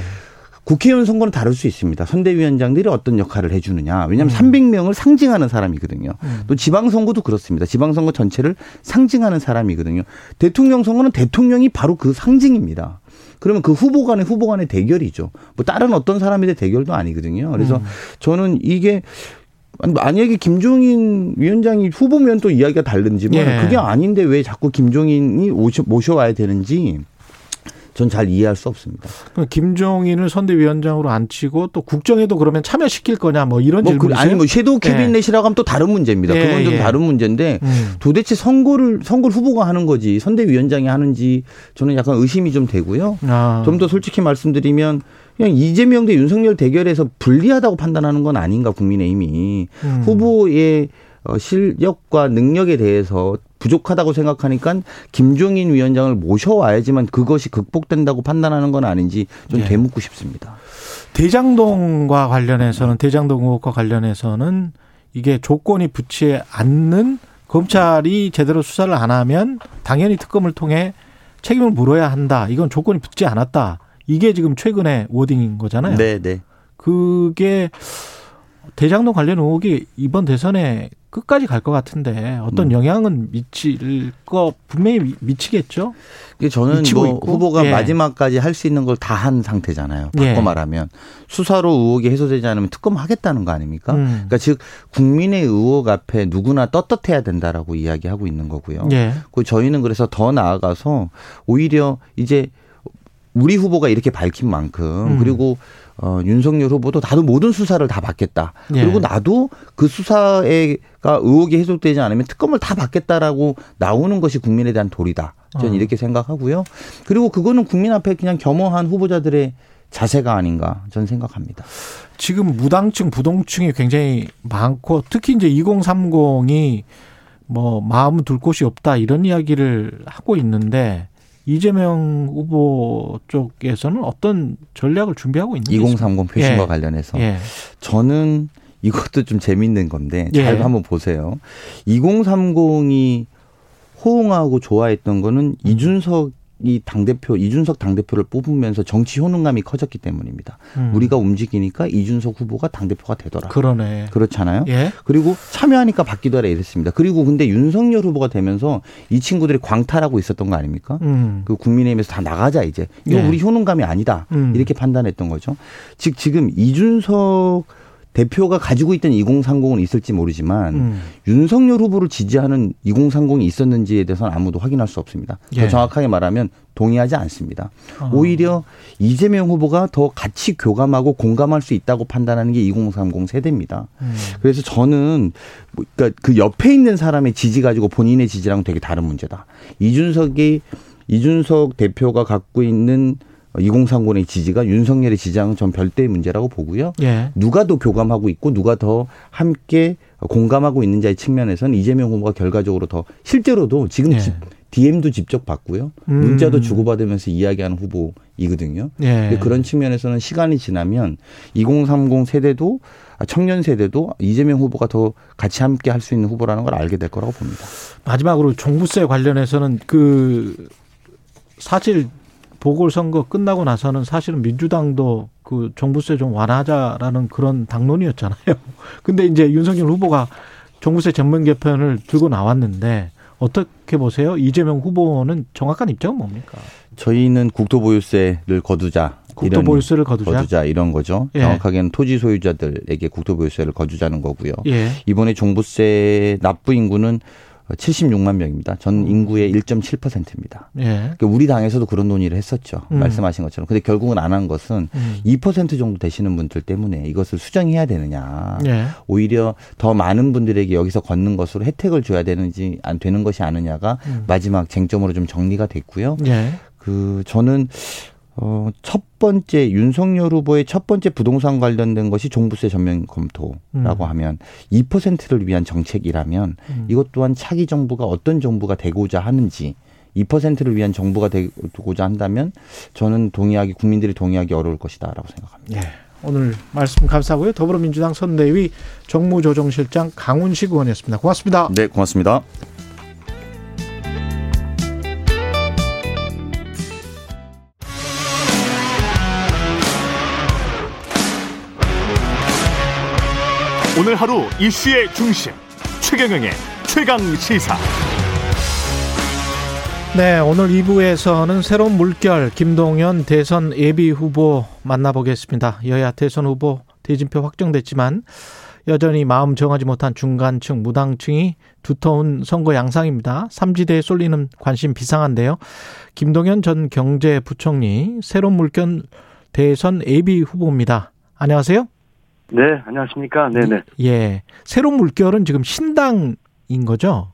국회의원 선거는 다를 수 있습니다. 선대위원장들이 어떤 역할을 해주느냐. 왜냐하면 음. 300명을 상징하는 사람이거든요. 음. 또 지방선거도 그렇습니다. 지방선거 전체를 상징하는 사람이거든요. 대통령 선거는 대통령이 바로 그 상징입니다. 그러면 그 후보 간의 후보 간의 대결이죠. 뭐 다른 어떤 사람의 대결도 아니거든요. 그래서 음. 저는 이게 만약에 김종인 위원장이 후보면 또 이야기가 다른지만 예. 그게 아닌데 왜 자꾸 김종인이 모셔와야 되는지 전 잘 이해할 수 없습니다. 김종인을 선대위원장으로 앉히고 또 국정에도 그러면 참여시킬 거냐 뭐 이런 뭐 질문 그, 아니 뭐 섀도우 예. 캐비넷이라고 하면 또 다른 문제입니다. 예. 그건 좀 예. 다른 문제인데 음. 도대체 선거를 선거를 후보가 하는 거지 선대위원장이 하는지 저는 약간 의심이 좀 되고요. 아. 좀더 솔직히 말씀드리면 그냥 이재명 대 윤석열 대결에서 불리하다고 판단하는 건 아닌가 국민의힘이 음. 후보의 어, 실력과 능력에 대해서 부족하다고 생각하니까 김종인 위원장을 모셔와야지만 그것이 극복된다고 판단하는 건 아닌지 좀 네. 되묻고 싶습니다. 대장동과 관련해서는 대장동 의혹과 관련해서는 이게 조건이 붙지 않는 검찰이 제대로 수사를 안 하면 당연히 특검을 통해 책임을 물어야 한다. 이건 조건이 붙지 않았다. 이게 지금 최근의 워딩인 거잖아요. 네, 네. 그게 대장동 관련 의혹이 이번 대선에 끝까지 갈 것 같은데 어떤 음. 영향은 미칠 거 분명히 미치겠죠. 저는 뭐 있고. 후보가 예. 마지막까지 할 수 있는 걸 다 한 상태잖아요. 바꿔 예. 말하면 수사로 의혹이 해소되지 않으면 특검하겠다는 거 아닙니까? 음. 그러니까 즉 국민의 의혹 앞에 누구나 떳떳해야 된다라고 이야기하고 있는 거고요. 예. 그 저희는 그래서 더 나아가서 오히려 이제 우리 후보가 이렇게 밝힌 만큼 음. 그리고 어, 윤석열 후보도 나도 모든 수사를 다 받겠다. 예. 그리고 나도 그 수사에가 의혹이 해소되지 않으면 특검을 다 받겠다라고 나오는 것이 국민에 대한 도리다. 저는 어. 이렇게 생각하고요. 그리고 그거는 국민 앞에 그냥 겸허한 후보자들의 자세가 아닌가 저는 생각합니다. 지금 무당층, 부동층이 굉장히 많고 특히 이제 2030이 뭐 마음 둘 곳이 없다 이런 이야기를 하고 있는데 이재명 후보 쪽에서는 어떤 전략을 준비하고 있는 2030 표심과 예. 관련해서 예. 저는 이것도 좀 재밌는 건데 잘 예. 한번 보세요. 2030이 호응하고 좋아했던 거는 이준석 이 당대표 이준석 당대표를 뽑으면서 정치 효능감이 커졌기 때문입니다. 음. 우리가 움직이니까 이준석 후보가 당대표가 되더라. 그러네. 그렇잖아요. 예? 그리고 참여하니까 하라 이랬습니다. 그리고 근데 윤석열 후보가 되면서 이 친구들이 광탈하고 있었던 거 아닙니까? 음. 그 국민의힘에서 다 나가자 이제. 이거 예. 우리 효능감이 아니다. 음. 이렇게 판단했던 거죠. 즉 지금 이준석 대표가 가지고 있던 2030은 있을지 모르지만 음. 윤석열 후보를 지지하는 2030이 있었는지에 대해서는 아무도 확인할 수 없습니다. 예. 더 정확하게 말하면 동의하지 않습니다. 어. 오히려 이재명 후보가 더 같이 교감하고 공감할 수 있다고 판단하는 게 2030 세대입니다. 음. 그래서 저는 뭐 그러니까 그 옆에 있는 사람의 지지 가지고 본인의 지지랑 되게 다른 문제다. 이준석이 이준석 대표가 갖고 있는 2030의 지지가 윤석열의 지지랑은 전 별도의 문제라고 보고요. 예. 누가 더 교감하고 있고 누가 더 함께 공감하고 있는지의 측면에서는 이재명 후보가 결과적으로 더 실제로도 지금 예. DM도 직접 받고요. 음. 문자도 주고받으면서 이야기하는 후보이거든요. 예. 그런 측면에서는 시간이 지나면 2030 세대도 청년 세대도 이재명 후보가 더 같이 함께 할 수 있는 후보라는 걸 알게 될 거라고 봅니다. 마지막으로 종부세 관련해서는 그 사실 보궐선거 끝나고 나서는 사실은 민주당도 그 종부세 좀 완화하자라는 그런 당론이었잖아요. 근데 이제 윤석열 후보가 종부세 전면 개편을 들고 나왔는데 어떻게 보세요? 이재명 후보는 정확한 입장은 뭡니까? 저희는 국토보유세를 거두자. 국토보유세를 거두자. 거두자 이런 거죠. 예. 정확하게는 토지 소유자들에게 국토보유세를 거두자는 거고요. 예. 이번에 종부세 납부 인구는 76만 명입니다. 전 음. 인구의 1.7%입니다. 예. 그러니까 우리 당에서도 그런 논의를 했었죠. 음. 말씀하신 것처럼. 근데 결국은 안 한 것은 음. 2% 정도 되시는 분들 때문에 이것을 수정해야 되느냐. 예. 오히려 더 많은 분들에게 여기서 걷는 것으로 혜택을 줘야 되는지 안 되는 것이 아느냐가 음. 마지막 쟁점으로 좀 정리가 됐고요. 예. 그 저는 어, 첫 번째 윤석열 후보의 첫 번째 부동산 관련된 것이 종부세 전면 검토라고 음. 하면 2%를 위한 정책이라면 음. 이것 또한 차기 정부가 어떤 정부가 되고자 하는지 2%를 위한 정부가 되고자 한다면 저는 동의하기 국민들이 동의하기 어려울 것이다라고 생각합니다. 예. 오늘 말씀 감사하고요. 더불어민주당 선대위 정무조정실장 강훈식 의원이었습니다. 고맙습니다. 네, 고맙습니다. 오늘 하루 이슈의 중심 최경영의 최강 시사. 네, 오늘 2부에서는 새로운 물결 김동연 대선 예비 후보 만나보겠습니다. 여야 대선 후보 대진표 확정됐지만 여전히 마음 정하지 못한 중간층, 무당층이 두터운 선거 양상입니다. 삼지대에 쏠리는 관심 비상한데요. 김동연 전 경제부총리 새로운 물결 대선 예비 후보입니다. 안녕하세요. 네, 안녕하십니까. 네네. 예. 새로운 물결은 지금 신당인 거죠?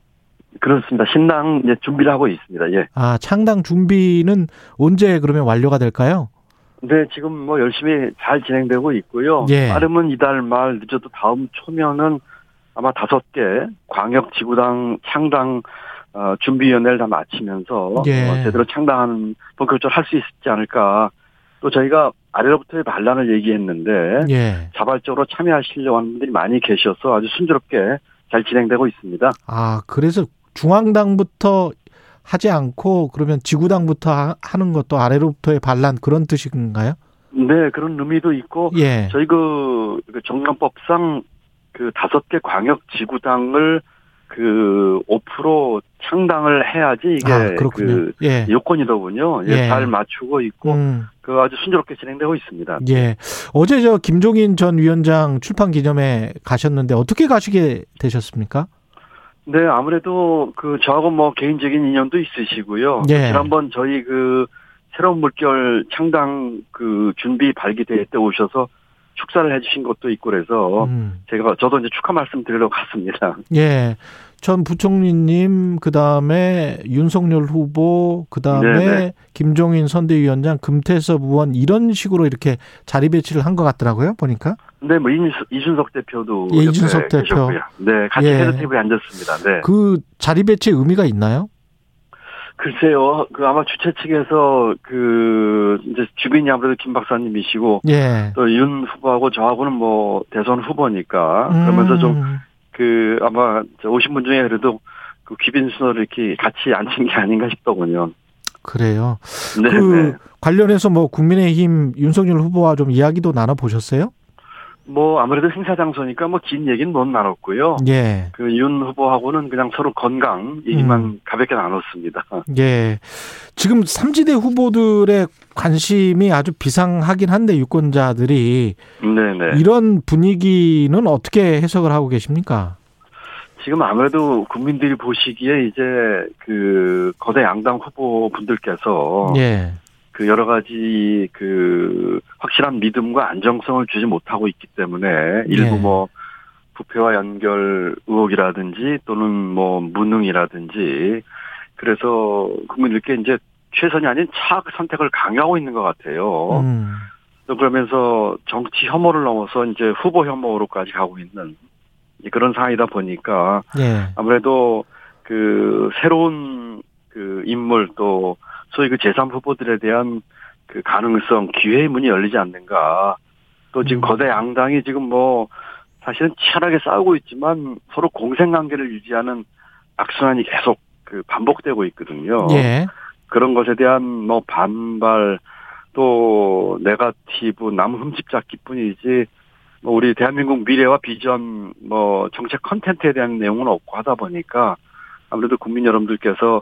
그렇습니다. 신당 이제 준비를 하고 있습니다. 예. 아, 창당 준비는 언제 그러면 완료가 될까요? 네, 지금 뭐 열심히 잘 진행되고 있고요. 예. 빠르면 이달 말 늦어도 다음 초면은 아마 다섯 개 광역 지구당 창당 어, 준비위원회를 다 마치면서 예. 어, 제대로 창당하는 본격적으로 할 수 있지 않을까. 또 저희가 아래로부터의 반란을 얘기했는데 예. 자발적으로 참여하시려고 하는 분들이 많이 계셔서 아주 순조롭게 잘 진행되고 있습니다. 아 그래서 중앙당부터 하지 않고 그러면 지구당부터 하는 것도 아래로부터의 반란 그런 뜻인가요? 네 그런 의미도 있고 예. 저희 그, 그 정당법상 그 다섯 개 광역 지구당을 그 5% 창당을 해야지 이게 아, 그 예. 요건이더군요. 예. 잘 맞추고 있고 음. 그 아주 순조롭게 진행되고 있습니다. 예. 어제 저 김종인 전 위원장 출판 기념회 가셨는데 어떻게 가시게 되셨습니까? 네, 아무래도 그 저하고 뭐 개인적인 인연도 있으시고요. 예. 지난번 저희 그 새로운 물결 창당 그 준비 발기대회 때 오셔서 축사를 해주신 것도 있고 그래서 음. 제가 저도 이제 축하 말씀 드리려고 갔습니다. 예. 전 부총리님 그 다음에 윤석열 후보 그 다음에 네네. 김종인 선대위원장 금태섭 의원 이런 식으로 이렇게 자리 배치를 한 것 같더라고요 보니까. 네, 뭐 이준석 대표도 예, 이준석 대표. 계셨고요. 네, 같이 예. head table에 앉았습니다. 네. 그 자리 배치 의미가 있나요? 글쎄요, 그 아마 주최 측에서 그 이제 주빈이 아무래도 김 박사님이시고 예. 또윤 후보하고 저하고는 뭐 대선 후보니까 그러면서 좀 그 아마 오신 분 중에 그래도 그 귀빈 순서를 이렇게 같이 앉힌 게 아닌가 싶더군요. 그래요. 네. 그 네. 관련해서 뭐 국민의힘 윤석열 후보와 좀 이야기도 나눠 보셨어요? 뭐 아무래도 행사 장소니까 뭐 긴 얘기는 못 나눴고요. 예. 그 윤 후보하고는 그냥 서로 건강 얘기만 음. 가볍게 나눴습니다. 예. 지금 삼지대 후보들의 관심이 아주 비상하긴 한데 유권자들이 네네. 이런 분위기는 어떻게 해석을 하고 계십니까? 지금 아무래도 국민들이 보시기에 이제 그 거대 양당 후보 분들께서 예. 그 여러 가지 그 확실한 믿음과 안정성을 주지 못하고 있기 때문에 일부 네. 뭐 부패와 연결 의혹이라든지 또는 뭐 무능이라든지 그래서 국민들께 이제 최선이 아닌 차악 선택을 강요하고 있는 것 같아요. 음. 또 그러면서 정치 혐오를 넘어서 이제 후보 혐오로까지 가고 있는 그런 상황이다 보니까 네. 아무래도 그 새로운 그 인물 또 소위 그 제3 후보들에 대한 그 가능성, 기회의 문이 열리지 않는가. 또 지금 음. 거대 양당이 지금 뭐 사실은 치열하게 싸우고 있지만 서로 공생 관계를 유지하는 악순환이 계속 그 반복되고 있거든요. 예. 그런 것에 대한 뭐 반발 또 네가티브 남 흠집 잡기뿐이지 뭐 우리 대한민국 미래와 비전 뭐 정책 컨텐츠에 대한 내용은 없고 하다 보니까 아무래도 국민 여러분들께서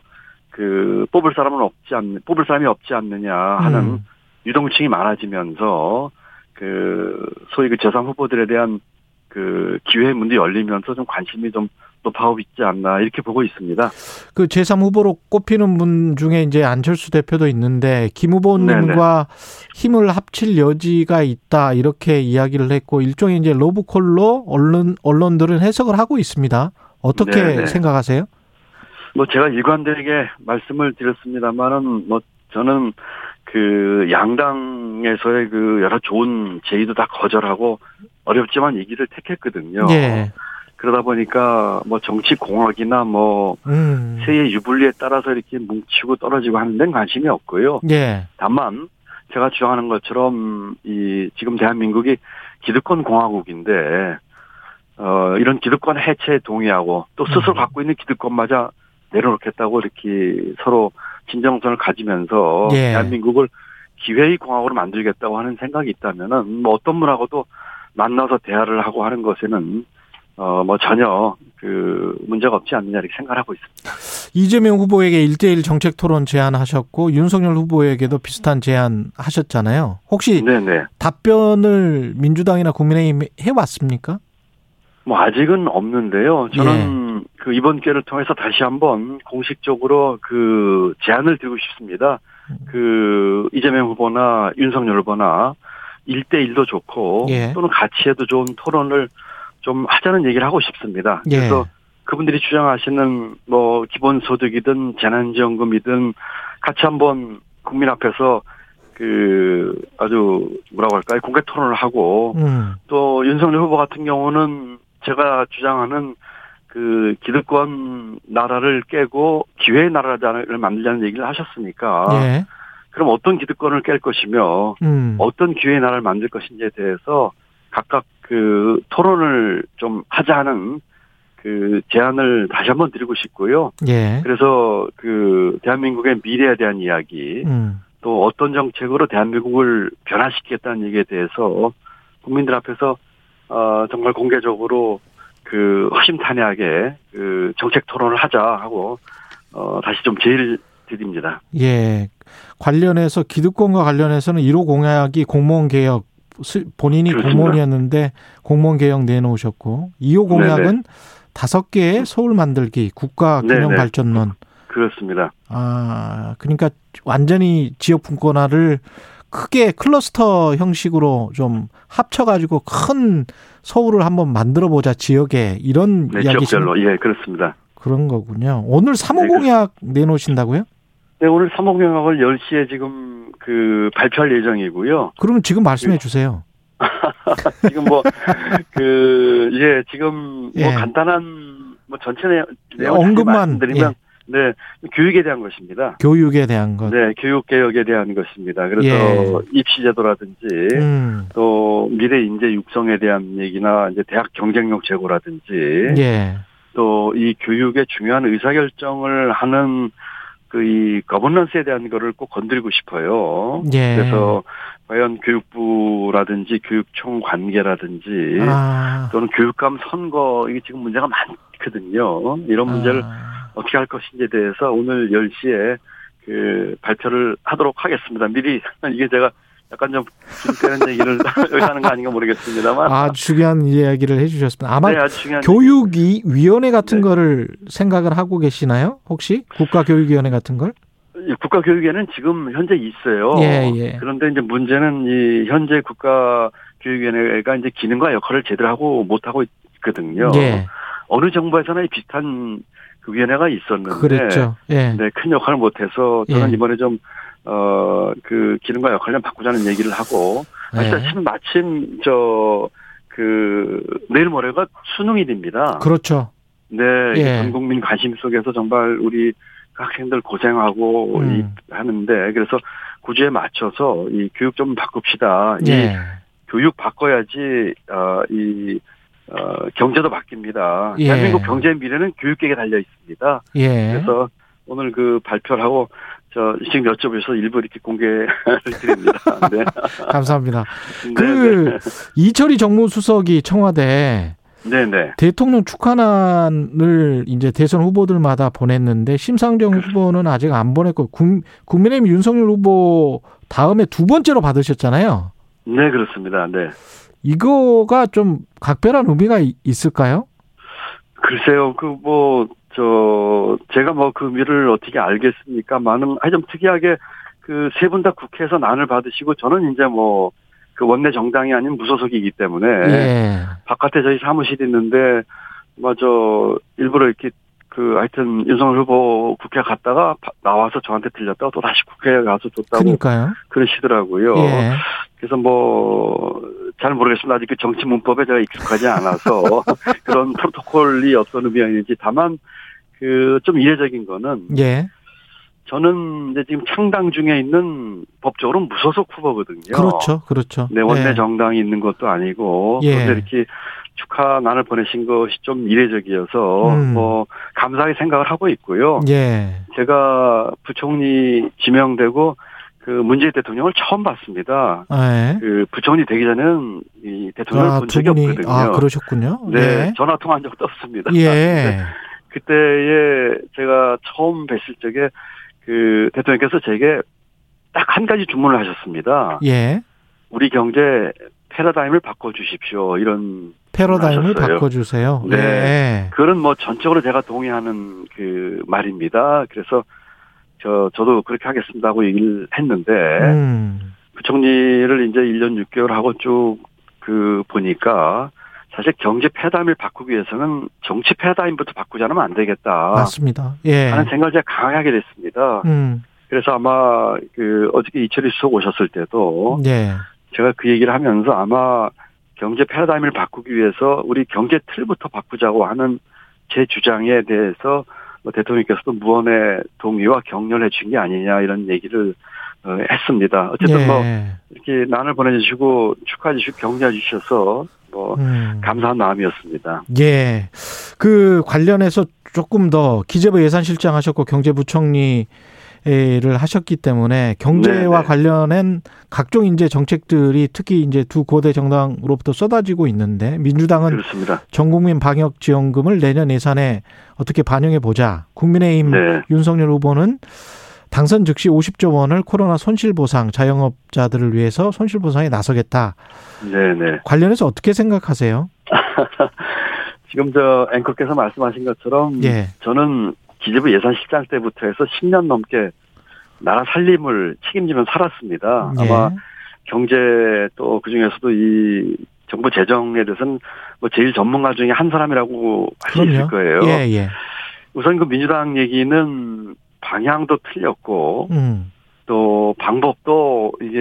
그 뽑을 사람은 없지 않 뽑을 사람이 없지 않느냐 하는 음. 유동층이 많아지면서 그 소위 그 재산 후보들에 대한 그 기회 문이 열리면서 좀 관심이 좀 높아오고 있지 않나 이렇게 보고 있습니다. 그 제3 후보로 꼽히는 분 중에 이제 안철수 대표도 있는데 김 후보님과 힘을 합칠 여지가 있다 이렇게 이야기를 했고 일종의 이제 로브콜로 언론 언론들은 해석을 하고 있습니다. 어떻게 네네. 생각하세요? 뭐 제가 일관되게 말씀을 드렸습니다만은 뭐 저는 그 양당에서의 그 여러 좋은 제의도 다 거절하고 어렵지만 이 길을 택했거든요. 예. 그러다 보니까 뭐 정치 공학이나 뭐 음. 세의 유불리에 따라서 이렇게 뭉치고 떨어지고 하는 데는 관심이 없고요. 예. 다만 제가 주장하는 것처럼 이 지금 대한민국이 기득권 공화국인데 어 이런 기득권 해체에 동의하고 또 스스로 음. 갖고 있는 기득권마저 내려놓겠다고 이렇게 서로 진정성을 가지면서 예. 대한민국을 기회의 공화국으로 만들겠다고 하는 생각이 있다면은 뭐 어떤 분하고도 만나서 대화를 하고 하는 것에는 어 뭐 전혀 그 문제가 없지 않느냐 이렇게 생각하고 있습니다. 이재명 후보에게 일대일 정책 토론 제안하셨고 윤석열 후보에게도 비슷한 제안 하셨잖아요. 혹시 네네. 답변을 민주당이나 국민의힘 해 왔습니까? 뭐 아직은 없는데요. 저는 예. 그 이번 기회를 통해서 다시 한번 공식적으로 그 제안을 드리고 싶습니다. 그 이재명 후보나 윤석열 후보나 1대1도 좋고 예. 또는 같이 해도 좋은 토론을 좀 하자는 얘기를 하고 싶습니다. 예. 그래서 그분들이 주장하시는 뭐 기본소득이든 재난지원금이든 같이 한번 국민 앞에서 그 아주 뭐라고 할까요 공개 토론을 하고 음. 또 윤석열 후보 같은 경우는 제가 주장하는 그 기득권 나라를 깨고 기회의 나라를 만들자는 얘기를 하셨으니까 예. 그럼 어떤 기득권을 깰 것이며 음. 어떤 기회의 나라를 만들 것인지에 대해서 각각 그 토론을 좀 하자 하는 그 제안을 다시 한번 드리고 싶고요. 예. 그래서 그 대한민국의 미래에 대한 이야기 음. 또 어떤 정책으로 대한민국을 변화시키겠다는 얘기에 대해서 국민들 앞에서 어, 정말 공개적으로 그 허심탄회하게 그 정책 토론을 하자 하고 어, 다시 좀 제의를 드립니다. 예. 관련해서 기득권과 관련해서는 1호 공약이 공무원 개혁 본인이 그렇습니다. 공무원이었는데 공무원 개혁 내놓으셨고 2호 공약은 다섯 개의 서울 만들기 국가 균형 발전론 그렇습니다. 아, 그러니까 완전히 지역 분권화를 크게 클러스터 형식으로 좀 합쳐가지고 큰 서울을 한번 만들어 보자 지역에 이런 네, 이야기 지역별로 예 그렇습니다. 그런 거군요. 오늘 3호 네, 공약 내놓으신다고요? 네 오늘 3호 공약을 10시에 지금 그 발표할 예정이고요. 그러면 지금 말씀해 주세요. 지금 뭐 그 예 지금 뭐 예. 간단한 뭐 전체 내용 언급만 드리면 예. 네, 교육에 대한 것입니다. 교육에 대한 것. 네, 교육 개혁에 대한 것입니다. 그래서 예. 입시 제도라든지 음. 또 미래 인재 육성에 대한 얘기나 이제 대학 경쟁력 제고라든지 예. 또 이 교육의 중요한 의사 결정을 하는 그 이 거버넌스에 대한 거를 꼭 건드리고 싶어요. 예. 그래서 과연 교육부라든지 교육청 관계라든지 아. 또는 교육감 선거 이게 지금 문제가 많거든요. 이런 문제를 아. 어떻게 할 것인지에 대해서 오늘 10시에 그 발표를 하도록 하겠습니다. 미리 이게 제가 약간 좀 김태현 얘기를 하는 거 아닌가 모르겠습니다만. 아 중요한 이야기를 해주셨습니다. 아마 네, 교육위원회 같은 네. 거를 생각을 하고 계시나요? 혹시 국가교육위원회 같은 걸? 국가교육위원회는 지금 현재 있어요. 예, 예. 그런데 이제 문제는 이 현재 국가교육위원회가 이제 기능과 역할을 제대로 하고 못 하고 있거든요. 예. 어느 정부에서나 비슷한 그 위원회가 있었는데 그랬죠. 예. 네, 큰 역할을 못해서 저는 예. 이번에 좀 어, 그 기능과 역할을 좀 바꾸자는 얘기를 하고 아시다시피 예. 마침 저 그 내일 모레가 수능일입니다. 그렇죠. 네, 예. 전 국민 관심 속에서 정말 우리 학생들 고생하고 음. 하는데 그래서 구주에 맞춰서 이 교육 좀 바꿉시다. 이 예. 교육 바꿔야지 어이 어, 경제도 바뀝니다. 예. 대한민국 경제 미래는 교육계에 달려 있습니다. 예. 그래서 오늘 그 발표를 하고 저 지금 여쭤보셔서 일부 이렇게 공개를 드립니다. 네. 감사합니다. 네, 그 네. 이철희 정무수석이 청와대 네네. 대통령 축하난을 이제 대선 후보들마다 보냈는데 심상정 후보는 아직 안 보냈고 국, 민의힘 윤석열 후보 다음에 두 번째로 받으셨잖아요. 네 그렇습니다. 네. 이거가 좀 각별한 의미가 있을까요? 글쎄요, 그 뭐, 저, 제가 뭐 그 의미를 어떻게 알겠습니까? 많은, 아니 좀 특이하게 그 세 분 다 국회에서 난을 받으시고 저는 이제 뭐, 그 원내 정당이 아닌 무소속이기 때문에 예. 바깥에 저희 사무실이 있는데 뭐저 일부러 이렇게 그 하여튼 윤석열 후보 국회 갔다가 나와서 저한테 들렸다가 또 다시 국회에 가서 줬다고 그러니까요. 그러시더라고요. 예. 그래서 뭐 잘 모르겠습니다. 아직 그 정치 문법에 제가 익숙하지 않아서 그런 프로토콜이 어떤 의미가 있는지 다만 그 좀 이례적인 거는 예. 저는 이제 지금 창당 중에 있는 법적으로 무소속 후보거든요. 그렇죠, 그렇죠. 네, 원내 예. 정당이 있는 것도 아니고 예. 그런데 이렇게 축하 난을 보내신 것이 좀 이례적이어서 음. 뭐 감사하게 생각을 하고 있고요. 예. 제가 부총리 지명되고 그 문재인 대통령을 처음 봤습니다. 네. 그 부총리 되기 전에는 이 대통령을 아, 본 적이 분이, 없거든요. 아, 그러셨군요. 네, 네. 전화 통화한 적도 없습니다. 예. 그때에 제가 처음 뵀을 적에 그 대통령께서 제게 딱 한 가지 주문을 하셨습니다. 예. 우리 경제 패러다임을 바꿔주십시오. 이런 패러다임을 바꿔주세요. 네. 네. 그건 뭐 전적으로 제가 동의하는 그 말입니다. 그래서 저 저도 그렇게 하겠습니다 하고 얘기를 했는데 음. 부총리를 이제 1년 6개월 하고 쭉 그 보니까 사실 경제 패러다임을 바꾸기 위해서는 정치 패러다임부터 바꾸지 않으면 안 되겠다. 맞습니다. 예. 하는 생각을 제가 강하게 하게 됐습니다. 음. 그래서 아마 그 어저께 이철희 수석 오셨을 때도 예. 제가 그 얘기를 하면서 아마 경제 패러다임을 바꾸기 위해서 우리 경제 틀부터 바꾸자고 하는 제 주장에 대해서 뭐 대통령께서도 무언의 동의와 격려를 해준 게 아니냐 이런 얘기를 어, 했습니다. 어쨌든 뭐 네. 뭐 이렇게 난을 보내주시고 축하해 주시고 격려해 주셔서 뭐 음. 감사한 마음이었습니다. 예. 그 관련해서 조금 더 기재부 예산실장 하셨고 경제부총리 를 하셨기 때문에 경제와 네네. 관련된 각종 이제 정책들이 특히 이제 두 고대 정당으로부터 쏟아지고 있는데 민주당은 그렇습니다. 전국민 방역 지원금을 내년 예산에 어떻게 반영해 보자. 국민의힘 네. 윤석열 후보는 당선 즉시 50조 원을 코로나 손실 보상 자영업자들을 위해서 손실 보상에 나서겠다. 네네. 관련해서 어떻게 생각하세요? 지금 저 앵커께서 말씀하신 것처럼 예. 저는 기재부 예산실장 때부터 해서 10년 넘게 나라 살림을 책임지면 살았습니다. 예. 아마 경제 또 그중에서도 이 정부 재정에 대해서는 뭐 제일 전문가 중에 한 사람이라고 할 수 있을 거예요. 예, 예. 우선 그 민주당 얘기는 방향도 틀렸고 음. 또 방법도 이게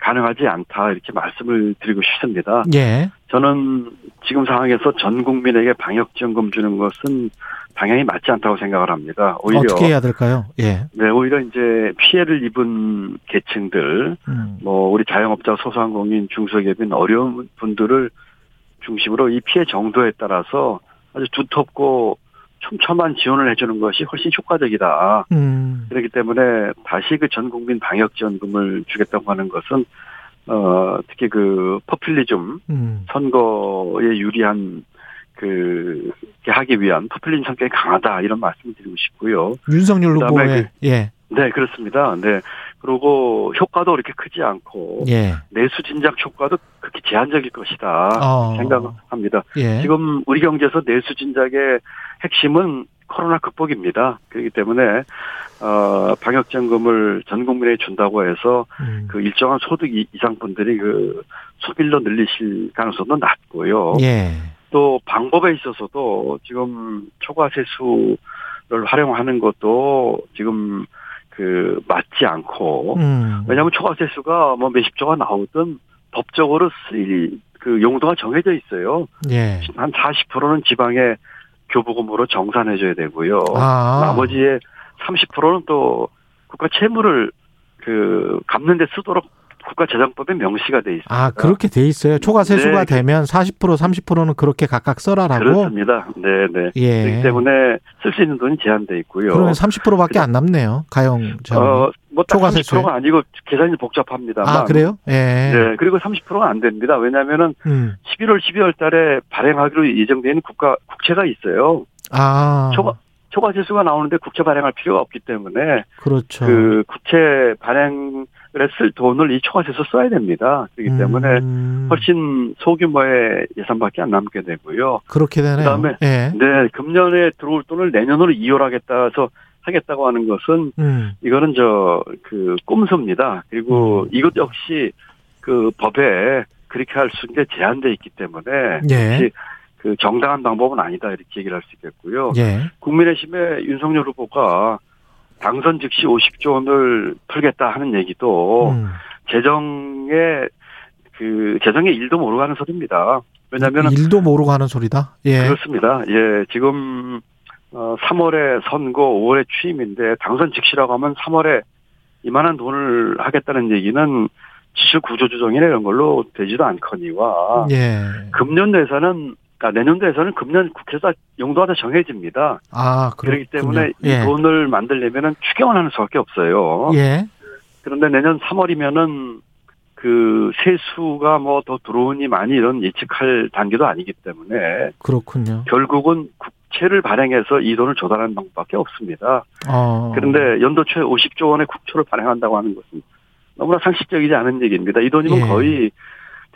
가능하지 않다 이렇게 말씀을 드리고 싶습니다. 예. 저는 지금 상황에서 전 국민에게 방역 지원금 주는 것은 방향이 맞지 않다고 생각을 합니다. 오히려 어떻게 해야 될까요? 예. 네, 오히려 이제 피해를 입은 계층들, 음. 뭐 우리 자영업자, 소상공인, 중소기업인 어려운 분들을 중심으로 이 피해 정도에 따라서 아주 두텁고 촘촘한 지원을 해주는 것이 훨씬 효과적이다. 음. 그렇기 때문에 다시 그 전 국민 방역 지원금을 주겠다고 하는 것은 어 특히 그 포퓰리즘 음. 선거에 유리한 그 하기 위한 포퓰리즘 성격이 강하다 이런 말씀을 드리고 싶고요. 윤석열 후보의 그, 예. 네 그렇습니다. 네 그리고 효과도 그렇게 크지 않고 예. 내수 진작 효과도 그렇게 제한적일 것이다 어. 생각합니다. 예. 지금 우리 경제에서 내수 진작의 핵심은 코로나 극복입니다. 그렇기 때문에 어 방역점검을 전 국민에게 준다고 해서 음. 그 일정한 소득 이상 분들이 그 소비로 늘리실 가능성도 낮고요. 예. 또 방법에 있어서도 지금 초과 세수를 활용하는 것도 지금 그 맞지 않고 음. 왜냐하면 초과 세수가 뭐 몇십 조가 나오든 법적으로 쓰일 그 용도가 정해져 있어요. 예. 한 40%는 지방에 교부금으로 정산해줘야 되고요. 아. 나머지의 30%는 또 국가 채무를 그 갚는 데 쓰도록 국가재정법에 명시가 돼 있습니다. 아 그렇게 돼 있어요. 초과 세수가 네. 되면 40% 30%는 그렇게 각각 써라라고. 그렇습니다. 네, 네. 예. 그렇기 때문에 쓸 수 있는 돈이 제한돼 있고요. 그러면 30%밖에 안 남네요. 가용 어, 뭐 초과 세수. 30%가 아니고 계산이 복잡합니다만. 아 그래요? 예. 네. 그리고 30%가 안 됩니다. 왜냐하면은 음. 11월 12월달에 발행하기로 있는 국가 국채가 있어요. 아. 초과 초과 세수가 나오는데 국채 발행할 필요가 없기 때문에 그렇죠. 그 국채 발행 쓸 돈을 이 초과세서 써야 됩니다. 그렇기 때문에 음. 훨씬 소규모의 예산밖에 안 남게 되고요. 그렇게 되네요. 그다음에 네. 네 금년에 들어올 돈을 내년으로 이월하겠다 해서 하겠다고 하는 것은 음. 이거는 저 그 꼼수입니다. 그리고 음. 이것 역시 그 법에 그렇게 할 수 있는 게 제한돼 있기 때문에 예. 그 정당한 방법은 아니다 이렇게 얘기를 할 수 있겠고요. 예. 국민의힘의 윤석열 후보가 당선 즉시 50조 원을 풀겠다 하는 얘기도 음. 재정에 그 재정의 일도 모르고 하는 소리입니다. 왜냐하면 일도 모르고 하는 소리다. 예. 그렇습니다. 예, 지금 어 3월에 선거, 5월에 취임인데 당선 즉시라고 하면 3월에 이만한 돈을 하겠다는 얘기는 지출 구조 조정이나 이런 걸로 되지도 않거니와 예. 금년 예산은 그러니까 내년도에서는 금년 국회에서 용도가 다 정해집니다. 아, 그렇기 때문에 예. 이 돈을 만들려면은 추경을 하는 수밖에 없어요. 예. 그런데 내년 3월이면은 그 세수가 뭐 더 들어오니 많이 이런 예측할 단계도 아니기 때문에 그렇군요. 결국은 국채를 발행해서 이 돈을 조달하는 방법밖에 없습니다. 어. 그런데 연도 초에 50조 원의 국채를 발행한다고 하는 것은 너무나 상식적이지 않은 얘기입니다. 이 돈이면 예. 거의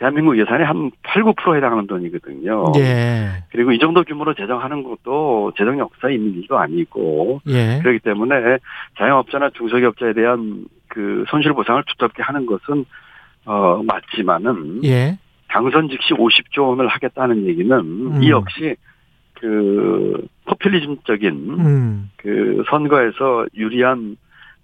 대한민국 예산의 한 8, 9% 해당하는 돈이거든요. 예. 그리고 이 정도 규모로 재정하는 것도 재정 역사에 있는 일도 아니고 예. 그렇기 때문에 자영업자나 중소기업자에 대한 그 손실 보상을 두텁게 하는 것은 어 맞지만은 예. 당선 즉시 50조 원을 하겠다는 얘기는 음. 이 역시 그 포퓰리즘적인 음. 그 선거에서 유리한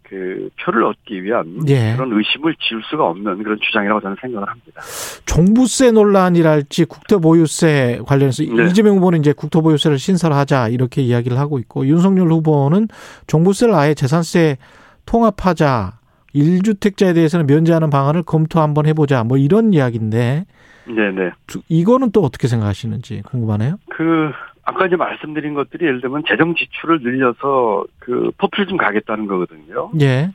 그 표를 얻기 위한 예. 그런 의심을 지울 수가 없는 그런 주장이라고 저는 생각을 합니다. 종부세 논란이랄지 국토보유세 관련해서 네. 이재명 후보는 이제 국토보유세를 신설하자 이렇게 이야기를 하고 있고 윤석열 후보는 종부세를 아예 재산세 통합하자 1주택자에 대해서는 면제하는 방안을 검토 한번 해보자 뭐 이런 이야기인데 네네. 이거는 또 어떻게 생각하시는지 궁금하네요. 그 아까 이제 말씀드린 것들이 예를 들면 재정 지출을 늘려서 그좀 가겠다는 거거든요. 예.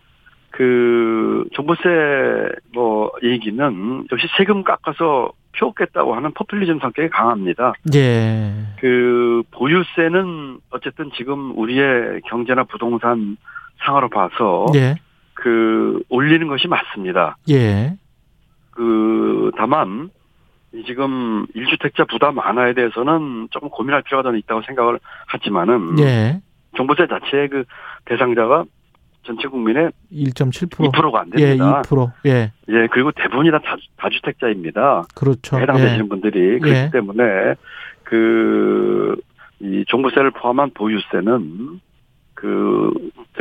그 종부세 뭐 얘기는 역시 세금 깎아서 표 얻겠다고 하는 포퓰리즘 성격이 강합니다. 예. 그 보유세는 어쨌든 지금 우리의 경제나 부동산 상황으로 봐서 예. 그 올리는 것이 맞습니다. 예. 그 다만 지금 1주택자 부담 완화에 대해서는 조금 고민할 필요가 더 있다고 생각을 하지만은 예. 종부세 자체의 그 대상자가 전체 국민의 1.7% 2%가 안 됩니다. 예, 2%. 예. 예, 그리고 대부분이 다 다주택자입니다. 그렇죠. 해당되시는 예. 분들이 그렇기 예. 때문에 그 이 종부세를 포함한 보유세는 그,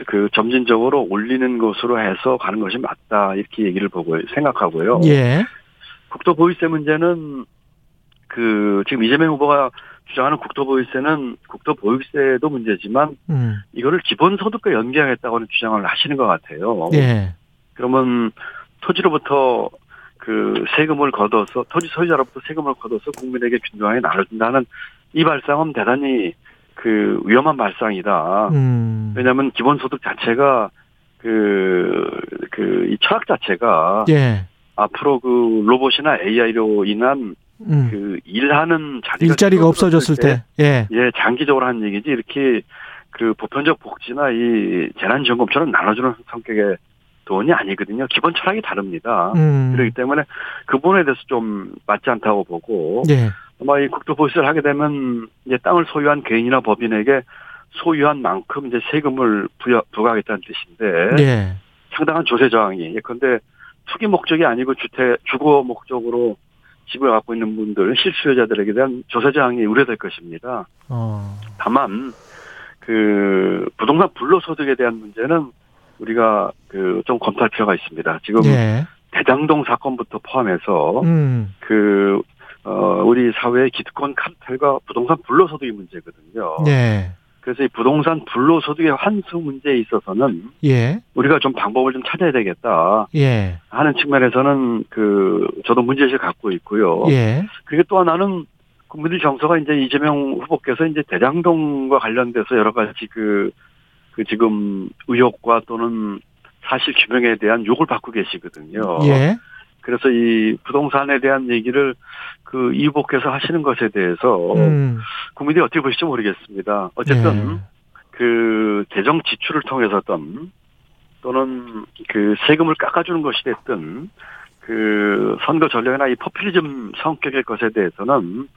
그 점진적으로 올리는 것으로 해서 가는 것이 맞다. 이렇게 얘기를 보고 생각하고요. 예. 국토 보유세 문제는 그 지금 이재명 후보가 주장하는 국토 보유세는 국토 보유세도 문제지만 음. 이거를 기본 소득과 연계하겠다고는 주장을 하시는 것 같아요. 예. 그러면 토지로부터 그 세금을 걷어서 토지 소유자로부터 세금을 걷어서 국민에게 균등하게 나눠준다는 이 발상은 대단히 그 위험한 발상이다. 음. 왜냐하면 기본소득 자체가 그 그 이 철학 자체가 예. 앞으로 그 로봇이나 AI로 인한 음. 그 일하는 자리가 일자리가 없어졌을 때, 때, 예, 예, 장기적으로 하는 얘기지 이렇게 그 보편적 복지나 이 재난 지원금처럼 나눠주는 성격의 돈이 아니거든요. 기본 철학이 다릅니다. 음. 그렇기 때문에 그 부분에 대해서 좀 맞지 않다고 보고 예. 아마 이 국토보유세를 하게 되면 이제 땅을 소유한 개인이나 법인에게 소유한 만큼 이제 세금을 부여, 부과하겠다는 뜻인데 예. 상당한 조세 저항이 예컨대 투기 목적이 아니고 주택 주거 목적으로 집을 갖고 있는 분들 실수요자들에게 대한 조세 저항이 우려될 것입니다. 어. 다만 그 부동산 불로소득에 대한 문제는 우리가 그 좀 검토할 필요가 있습니다. 지금 예. 대장동 사건부터 포함해서 음. 그 어, 우리 사회의 기득권 카르텔과 부동산 불로소득의 문제거든요. 네. 그래서 이 부동산 불로소득의 환수 문제에 있어서는 예. 우리가 좀 방법을 좀 찾아야 되겠다. 예. 하는 측면에서는 그 저도 문제의식을 갖고 있고요. 예. 그리고 또 하나는 국민들 정서가 이제 이재명 후보께서 이제 대장동과 관련돼서 여러 가지 그, 그 지금 의혹과 또는 사실 규명에 대한 욕을 받고 계시거든요. 예. 그래서 이 부동산에 대한 얘기를 그 이후보께서 하시는 것에 대해서 음. 국민들이 어떻게 보실지 모르겠습니다. 어쨌든 예. 그 재정 지출을 통해서든 또는 그 세금을 깎아주는 것이 됐든 그 선거 전략이나 이 포퓰리즘 성격의 것에 대해서는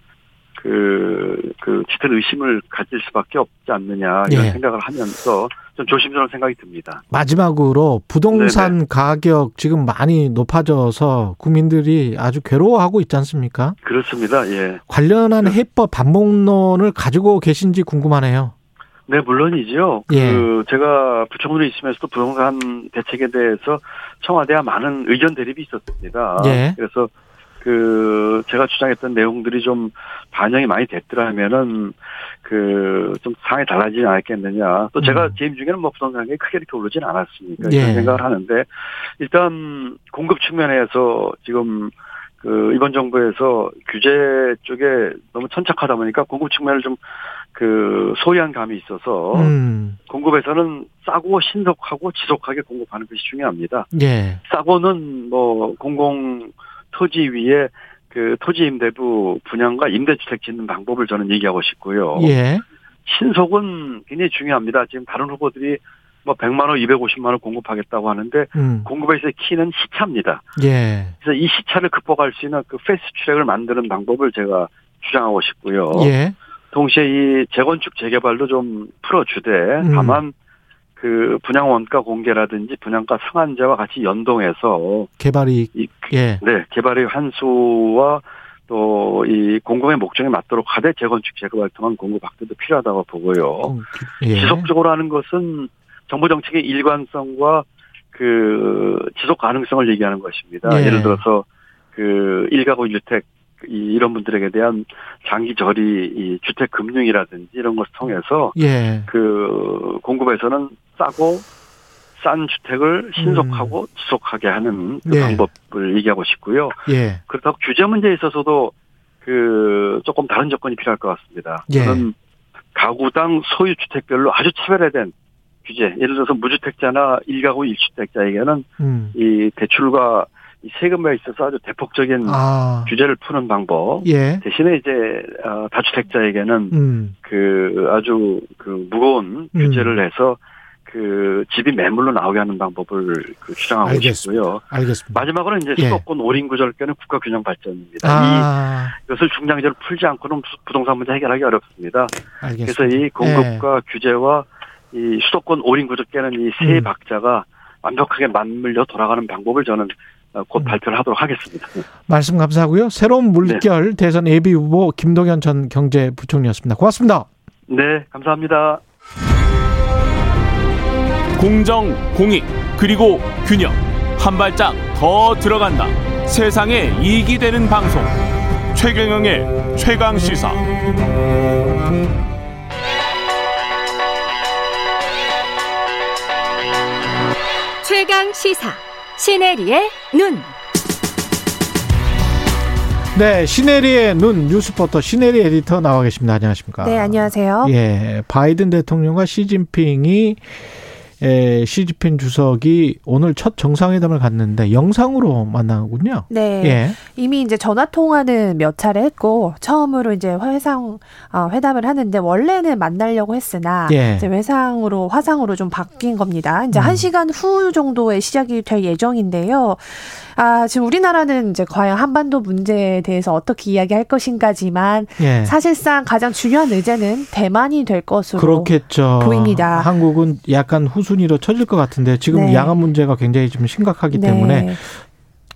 그, 그, 짙은 의심을 가질 수밖에 없지 않느냐, 이런 예. 생각을 하면서 좀 조심스러운 생각이 듭니다. 마지막으로 부동산 네네. 가격 지금 많이 높아져서 국민들이 아주 괴로워하고 있지 않습니까? 그렇습니다, 예. 관련한 네. 해법 반복론을 가지고 계신지 궁금하네요. 네, 물론이죠. 예. 그, 제가 부총리에 있으면서도 부동산 대책에 대해서 청와대와 많은 의견 대립이 있었습니다. 예. 그래서 그, 제가 주장했던 내용들이 좀 반영이 많이 됐더라면은 그, 좀 상황이 달라지지 않았겠느냐. 또 제가 음. 재임 중에는 뭐 부동산 가격이 크게 이렇게 오르진 않았으니까 예. 이런 생각을 하는데 일단 공급 측면에서 지금 그 이번 정부에서 규제 쪽에 너무 천착하다 보니까 공급 측면을 좀 그 소외한 감이 있어서 음. 공급에서는 싸고 신속하고 지속하게 공급하는 것이 중요합니다. 예. 싸고는 뭐 공공 토지 위에 그 토지 임대부 분양과 임대주택 짓는 방법을 저는 얘기하고 싶고요. 예. 신속은 굉장히 중요합니다. 지금 다른 후보들이 뭐 100만 호, 250만 호 공급하겠다고 하는데 음. 공급에서의 key는 시차입니다. 예. 그래서 이 시차를 극복할 수 있는 그 fast track을 만드는 방법을 제가 주장하고 싶고요. 예. 동시에 이 재건축 재개발도 좀 풀어주되 음. 다만 그 분양 원가 공개라든지 분양가 상한제와 같이 연동해서 개발이 이 예. 네, 개발의 환수와 또 이 공공의 목적에 맞도록 하되 재건축 재개발 통한 공급 확대도 필요하다고 보고요. 예. 지속적으로 하는 것은 정부 정책의 일관성과 그 지속 가능성을 얘기하는 것입니다. 예. 예를 들어서 그 일가구 일주택 이- 이런 분들에게 대한 장기 저리 이 주택 금융이라든지 이런 것을 통해서 예. 그 공급에서는 싸고 싼 주택을 신속하고 지속하게 하는 그 네. 방법을 얘기하고 싶고요. 예. 그렇다고 규제 문제에 있어서도 그 조금 다른 조건이 필요할 것 같습니다. 예. 저는 가구당 소유 주택별로 아주 차별화된 규제, 예를 들어서 무주택자나 일가구 일주택자에게는 음. 이 대출과 이 세금에 있어서 아주 대폭적인 아. 규제를 푸는 방법. 예. 대신에 이제 어, 다주택자에게는 음. 그 아주 그 무거운 음. 규제를 해서 그 집이 매물로 나오게 하는 방법을 그 주장하고 알겠습니다. 싶고요. 알겠습니다. 마지막으로 이제 예. 수도권 오린 구절권의 국가 균형 발전입니다. 아. 이 이것을 중장기적으로 풀지 않고는 부- 부동산 문제 해결하기 어렵습니다. 알겠습니다. 그래서 이 공급과 규제와 이 수도권 오린 구조 깨는 이세 음. 박자가 완벽하게 맞물려 돌아가는 방법을 저는 어, 곧 음. 발표를 하도록 하겠습니다. 말씀 감사하고요. 새로운 물결 네. 대선 예비 후보 김동연 전 경제부총리였습니다. 고맙습니다. 네, 감사합니다. 공정, 공익, 그리고 균형. 한 발짝 더 들어간다. 세상에 이익이 되는 방송. 최경영의 최강 시사. 최강 시사. 시네리의 눈. 네, 시네리의 눈 뉴스포터 시네리 에디터 나와 계십니다. 안녕하십니까? 네, 안녕하세요. 예, 바이든 대통령과 시진핑이 에, 시진핑 주석이 오늘 첫 정상회담을 갔는데 영상으로 만나군요. 네. 예. 이미 이제 전화 통화는 몇 차례 했고 처음으로 이제 회상 어, 회담을 하는데 원래는 만나려고 했으나 예. 이제 외상으로 화상으로 좀 바뀐 겁니다. 이제 음. 한 시간 후 정도에 시작이 될 예정인데요. 아, 지금 우리나라는 이제 과연 한반도 문제에 대해서 어떻게 이야기할 것인가지만 예. 사실상 가장 중요한 의제는 대만이 될 것으로 그렇겠죠. 보입니다. 한국은 약간 후 순위로 쳐질 것 같은데 지금 네. 양안 문제가 굉장히 좀 심각하기 네. 때문에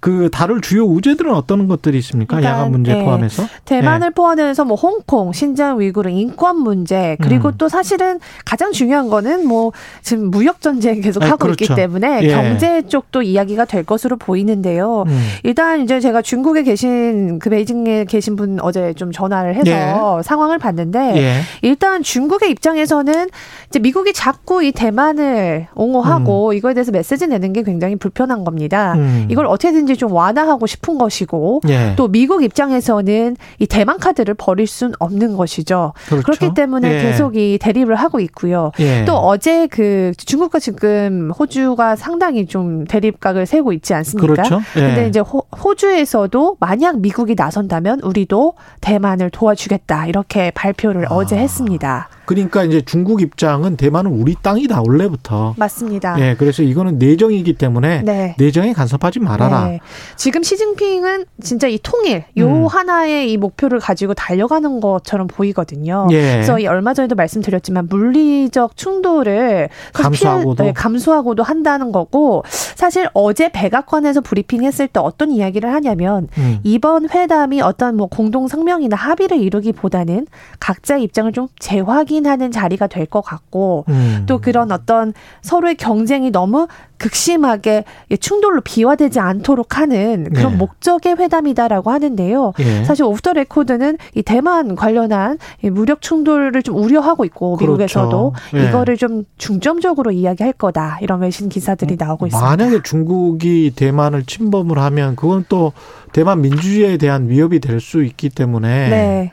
그 다룰 주요 우제들은 어떤 것들이 있습니까? 그러니까, 야간 문제 네. 포함해서 대만을 네. 포함해서 뭐 홍콩, 신장 위구르 인권 문제 그리고 음. 또 사실은 가장 중요한 거는 뭐 지금 무역 전쟁 계속 아, 하고 그렇죠. 있기 때문에 예. 경제 쪽도 이야기가 될 것으로 보이는데요. 음. 일단 이제 제가 중국에 계신 그 베이징에 계신 분 어제 좀 전화를 해서 예. 상황을 봤는데 예. 일단 중국의 입장에서는 이제 미국이 자꾸 이 대만을 옹호하고 음. 이거에 대해서 메시지 내는 게 굉장히 불편한 겁니다. 음. 이걸 어떻게든 얼마든지 좀 완화하고 싶은 것이고 예. 또 미국 입장에서는 이 대만 카드를 버릴 수는 없는 것이죠. 그렇죠. 그렇기 때문에 예. 계속 이 대립을 하고 있고요. 예. 또 어제 그 중국과 지금 호주가 상당히 좀 대립각을 세고 있지 않습니까? 그렇죠. 예. 근데 이제 호, 호주에서도 만약 미국이 나선다면 우리도 대만을 도와주겠다 이렇게 발표를 아. 어제 했습니다. 그러니까 이제 중국 입장은 대만은 우리 땅이다 원래부터. 맞습니다. 예, 그래서 이거는 내정이기 때문에 네. 내정에 간섭하지 말아라. 네. 지금 시진핑은 진짜 이 통일 요 음. 하나의 이 목표를 가지고 달려가는 것처럼 보이거든요. 예. 그래서 이 얼마 전에도 말씀드렸지만 물리적 충돌을 감수하고도 네, 감수하고도 한다는 거고 사실 어제 백악관에서 브리핑했을 때 어떤 이야기를 하냐면 음. 이번 회담이 어떤 뭐 공동 성명이나 합의를 이루기보다는 각자의 입장을 좀 재확인 확인하는 자리가 될 것 같고 음. 또 그런 어떤 서로의 경쟁이 너무 극심하게 충돌로 비화되지 않도록 하는 그런 네. 목적의 회담이다라고 하는데요. 예. 사실 off the record는 이 대만 관련한 무력 충돌을 좀 우려하고 있고 그렇죠. 미국에서도 예. 이거를 좀 중점적으로 이야기할 거다 이런 외신 기사들이 나오고 있습니다. 만약에 중국이 대만을 침범을 하면 그건 또 대만 민주주의에 대한 위협이 될 수 있기 때문에 네.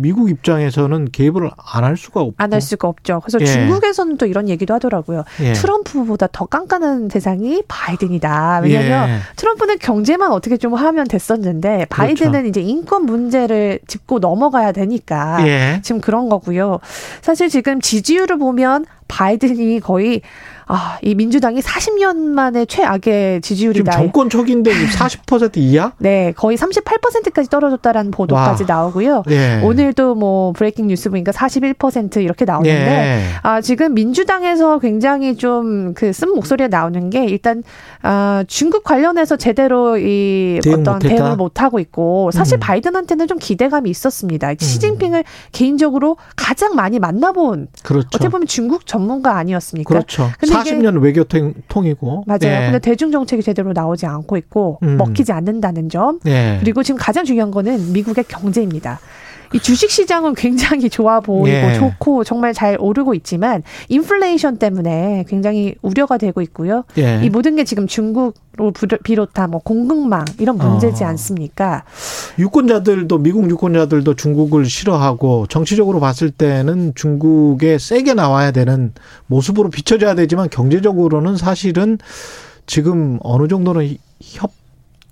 미국 입장에서는 개입을 안 할 수가 없고 안 할 수가 없죠. 그래서 예. 중국에서는 또 이런 얘기도 하더라고요. 예. 트럼프보다 더 깐깐한 대상이 바이든이다. 왜냐하면 예. 트럼프는 경제만 어떻게 좀 하면 됐었는데 바이든은 그렇죠. 이제 인권 문제를 짚고 넘어가야 되니까 예. 지금 그런 거고요. 사실 지금 지지율을 보면 바이든이 거의 아, 이 민주당이 40년 만에 최악의 지지율이다. 지금 정권 초기인데 40% 이하? 네, 거의 38%까지 떨어졌다라는 보도까지 와. 나오고요. 네. 오늘도 뭐 브레이킹 뉴스 보니까 41% 이렇게 나오는데 네. 아, 지금 민주당에서 굉장히 좀 그 쓴 목소리가 나오는 게 일단 아, 중국 관련해서 제대로 이 대응 어떤 못했다. 대응을 못 하고 있고 사실 음. 바이든한테는 좀 기대감이 있었습니다. 음. 시진핑을 개인적으로 가장 많이 만나본 그렇죠. 어떻게 보면 중국 전문가 아니었습니까? 그렇죠. 근데 40년 외교통이고. 맞아요. 예. 근데 대중 정책이 제대로 나오지 않고 있고 음. 먹히지 않는다는 점. 예. 그리고 지금 가장 중요한 거는 미국의 경제입니다. 이 주식 시장은 굉장히 좋아 보이고 예. 좋고 정말 잘 오르고 있지만 인플레이션 때문에 굉장히 우려가 되고 있고요. 예. 이 모든 게 지금 중국으로 비롯한 뭐 공급망 이런 문제지 어. 않습니까? 유권자들도 미국 유권자들도 중국을 싫어하고 정치적으로 봤을 때는 중국에 세게 나와야 되는 모습으로 비춰져야 되지만 경제적으로는 사실은 지금 어느 정도는 협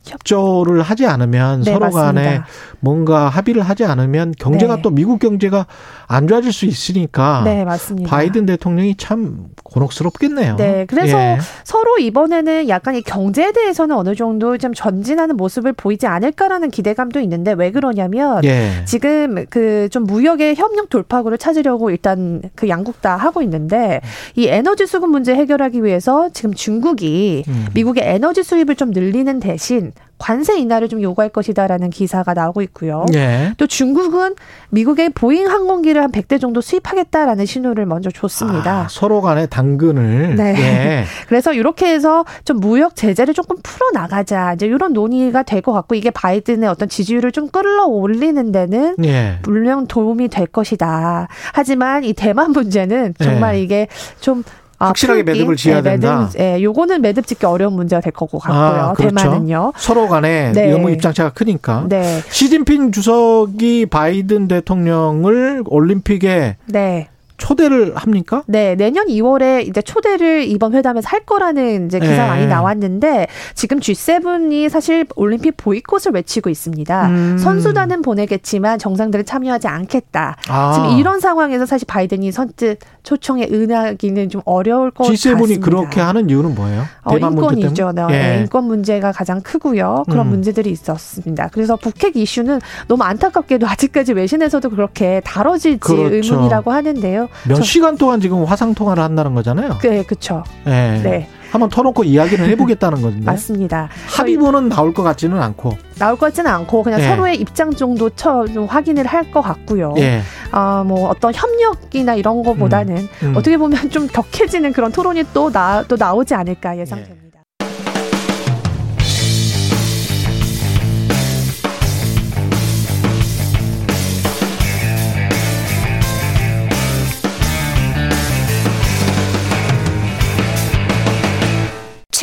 협조를 하지 않으면 네, 서로 맞습니다. 간에 뭔가 합의를 하지 않으면 경제가 네. 또 미국 경제가 안 좋아질 수 있으니까 네, 맞습니다. 바이든 대통령이 참 곤혹스럽겠네요. 네, 그래서 예. 서로 이번에는 약간 이 경제에 대해서는 어느 정도 좀 전진하는 모습을 보이지 않을까라는 기대감도 있는데 왜 그러냐면 예. 지금 그 좀 무역의 협력 돌파구를 찾으려고 일단 그 양국 다 하고 있는데 이 에너지 수급 문제 해결하기 위해서 지금 중국이 음. 미국의 에너지 수입을 좀 늘리는 대신 관세 인하를 좀 요구할 것이다라는 기사가 나오고 있고요. 네. 또 중국은 미국의 보잉 항공기를 한 100대 정도 수입하겠다라는 신호를 먼저 줬습니다. 아, 서로 간에 당근을. 네. 네. 그래서 이렇게 해서 좀 무역 제재를 조금 풀어 나가자. 이제 이런 논의가 될 것 같고 이게 바이든의 어떤 지지율을 좀 끌어올리는 데는 네. 물론 도움이 될 것이다. 하지만 이 대만 문제는 정말 네. 이게 좀 아, 확실하게 풀기? 매듭을 지어야 네, 된다. 매듭, 예, 요거는 매듭 짓기 어려운 문제가 될 거고 같고요. 아, 그렇죠. 대만은요. 서로 간에 네. 영무 입장차가 크니까. 네. 시진핑 주석이 바이든 대통령을 올림픽에 네. 초대를 합니까? 네, 내년 2월에 이제 초대를 이번 회담에서 할 거라는 이제 기사 네. 많이 나왔는데 지금 G7이 사실 올림픽 보이콧을 외치고 있습니다. 음. 선수단은 보내겠지만 정상들은 참여하지 않겠다. 아. 지금 이런 상황에서 사실 바이든이 선뜻 초청에 응하기는 좀 어려울 것 G7이 같습니다. G7이 그렇게 하는 이유는 뭐예요? 어, 인권이죠. 네. 예. 인권 문제가 가장 크고요. 그런 음. 문제들이 있었습니다. 그래서 북핵 이슈는 너무 안타깝게도 아직까지 외신에서도 그렇게 다뤄질지 그렇죠. 의문이라고 하는데요. 몇 시간 동안 지금 화상 통화를 한다는 거잖아요. 네, 그렇죠. 네. 네. 한번 터놓고 이야기를 해보겠다는 건데. 맞습니다. 합의문은 나올 것 같지는 않고. 나올 것 같지는 않고 그냥 예. 서로의 입장 정도 처, 좀 확인을 할 것 같고요. 예. 아, 뭐 어떤 협력이나 이런 거보다는 음, 음. 어떻게 보면 좀 격해지는 그런 토론이 또, 나, 또 나오지 않을까 예상됩니다.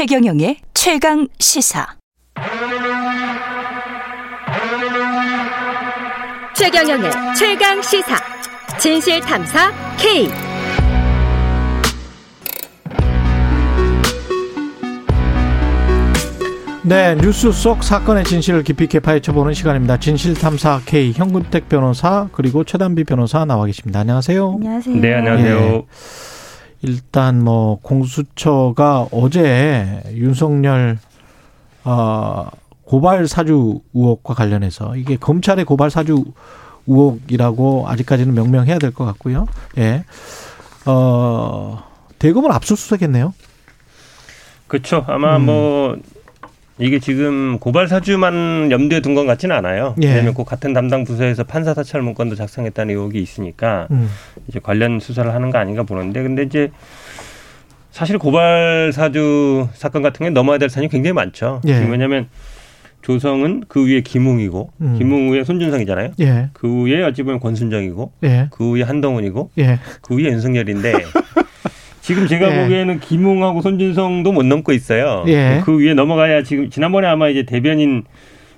최경영의 최강 시사. 최경영의 최강 시사. 진실 탐사 K. 네, 뉴스 속 사건의 진실을 깊이 있게 파헤쳐보는 시간입니다. 진실탐사 K 현근택 변호사 그리고 최단비 변호사 나와 계십니다. 안녕하세요. 안녕하세요. 네, 안녕하세요. 네. 일단 뭐 공수처가 어제 윤석열 어 고발 사주 의혹과 관련해서 이게 검찰의 고발 사주 의혹이라고 아직까지는 명명해야 될 것 같고요. 예. 어 대검을 압수수색했네요. 그렇죠. 아마 음. 뭐 이게 지금 고발 사주만 염두에 둔것 같지는 않아요. 예. 왜냐하면 그 같은 담당 부서에서 판사 사찰 문건도 작성했다는 의혹이 있으니까 음. 이제 관련 수사를 하는 거 아닌가 보는데 근데 이제 사실 고발 사주 사건 같은 게 넘어야 될 산이 굉장히 많죠. 예. 왜냐하면 조성은 그 위에 김웅이고 음. 김웅 위에 손준성이잖아요. 예. 그 위에 어찌 보면 권순정이고 예. 그 위에 한동훈이고 예. 그 위에 윤석열인데 지금 제가 예. 보기에는 김웅하고 손준성도 못 넘고 있어요. 예. 그 위에 넘어가야 지금 지난번에 아마 이제 대변인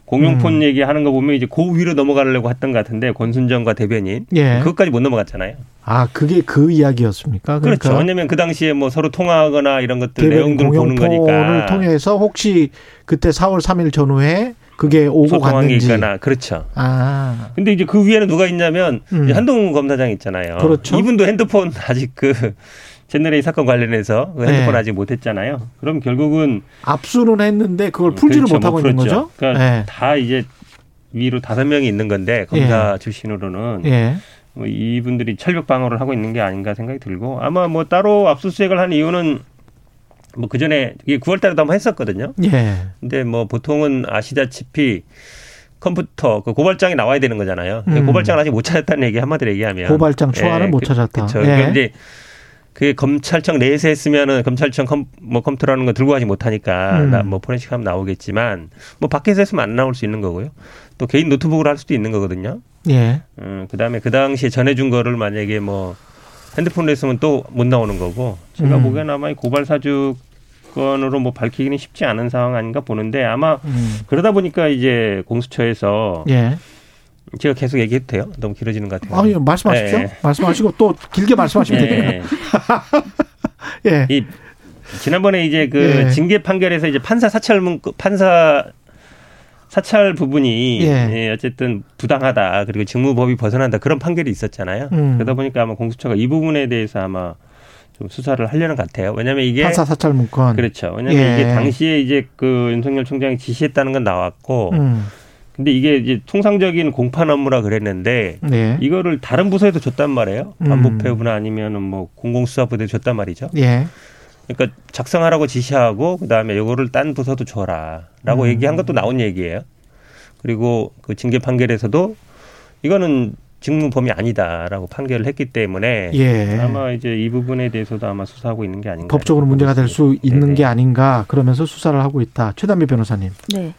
공용폰 음. 얘기하는 거 보면 이제 그 위로 넘어가려고 했던 것 같은데 권순정과 대변인 예. 그것까지 못 넘어갔잖아요. 아 그게 그 이야기였습니까? 그러니까 그렇죠 왜냐하면 그 당시에 뭐 서로 통화하거나 이런 것들 내용들 보는 거니까. 통해서 혹시 그때 4월 3일 전후에 그게 오고 갔는지. 있거나 그렇죠. 아. 근데 이제 그 위에는 누가 있냐면 음. 한동훈 검사장 있잖아요. 그렇죠. 이분도 핸드폰 아직 그 제너레이 사건 관련해서 그 핸드폰 네. 아직 못했잖아요. 그럼 결국은 압수는 했는데 그걸 풀지를 그렇죠. 못하고 있는 거죠. 그러니까 네. 다 이제 위로 다섯 명이 있는 건데 검사 예. 출신으로는 예. 뭐 이분들이 철벽 방어를 하고 있는 게 아닌가 생각이 들고 아마 뭐 따로 압수수색을 한 이유는 뭐 그 전에 이게 9월달에도 한번 했었거든요. 예. 근데 뭐 보통은 아시다시피 컴퓨터 그 고발장이 나와야 되는 거잖아요. 음. 고발장을 아직 못 찾았다는 얘기 한마디로 얘기하면 고발장 초안을 예. 못 찾았다. 그렇죠. 예. 이제 그게 검찰청 내에서 했으면은 검찰청 컴, 뭐 컴퓨터라는 거 들고 가지 못하니까 음. 나뭐 포렌식 하면 나오겠지만 뭐 밖에서 했으면 안 나올 수 있는 거고요. 또 개인 노트북으로 할 수도 있는 거거든요. 예. 음, 그다음에 그 당시에 전해준 거를 만약에 뭐 핸드폰으로 했으면 또 못 나오는 거고 제가 음. 보기에는 아마 이 고발 사주 건으로 뭐 밝히기는 쉽지 않은 상황 아닌가 보는데 아마 음. 그러다 보니까 이제 공수처에서 예. 제가 계속 얘기해도 돼요? 너무 길어지는 것 같아요. 아, 예, 말씀하십시오. 네. 말씀하시고 또 길게 말씀하시면 네. 됩니다. 예. 이 지난번에 이제 그 예. 징계 판결에서 이제 판사 사찰 문 판사 사찰 부분이 예. 예. 어쨌든 부당하다 그리고 직무법이 벗어난다 그런 판결이 있었잖아요. 음. 그러다 보니까 아마 공수처가 이 부분에 대해서 아마 좀 수사를 하려는 것 같아요. 왜냐하면 이게 판사 사찰 문건 그렇죠. 왜냐하면 예. 이게 당시에 이제 그 윤석열 총장이 지시했다는 건 나왔고. 음. 근데 이게 이제 통상적인 공판 업무라 그랬는데 네. 이거를 다른 부서에도 줬단 말이에요. 음. 반부패부나 아니면은 뭐 공공수사부에 줬단 말이죠. 예. 그러니까 작성하라고 지시하고 그다음에 요거를 딴 부서도 줘라라고 음. 얘기한 것도 나온 얘기예요. 그리고 그 징계 판결에서도 이거는 직무 범위 아니다라고 판결을 했기 때문에 예. 아마 이제 이 부분에 대해서도 아마 수사하고 있는 게 아닌가. 법적으로 문제가 될 수 있는 네네. 게 아닌가 그러면서 수사를 하고 있다. 최단비 변호사님. 네.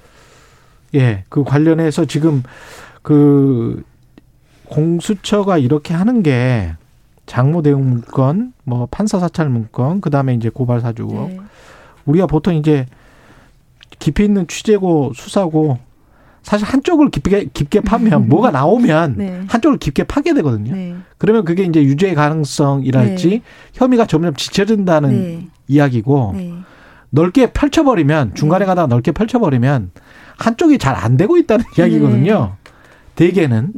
예, 그 관련해서 지금 그 공수처가 이렇게 하는 게 장모 대응 문건, 뭐 판사 사찰 문건, 그 다음에 이제 고발 사주 네. 우리가 보통 이제 깊이 있는 취재고 수사고 사실 한쪽을 깊게 깊게 파면 뭐가 나오면 네. 한쪽을 깊게 파게 되거든요. 네. 그러면 그게 이제 유죄 가능성이랄지 네. 혐의가 점점 지쳐진다는 네. 이야기고 네. 넓게 펼쳐버리면 중간에 네. 가다가 넓게 펼쳐버리면 한쪽이 잘 안 되고 있다는 이야기거든요. 대개는.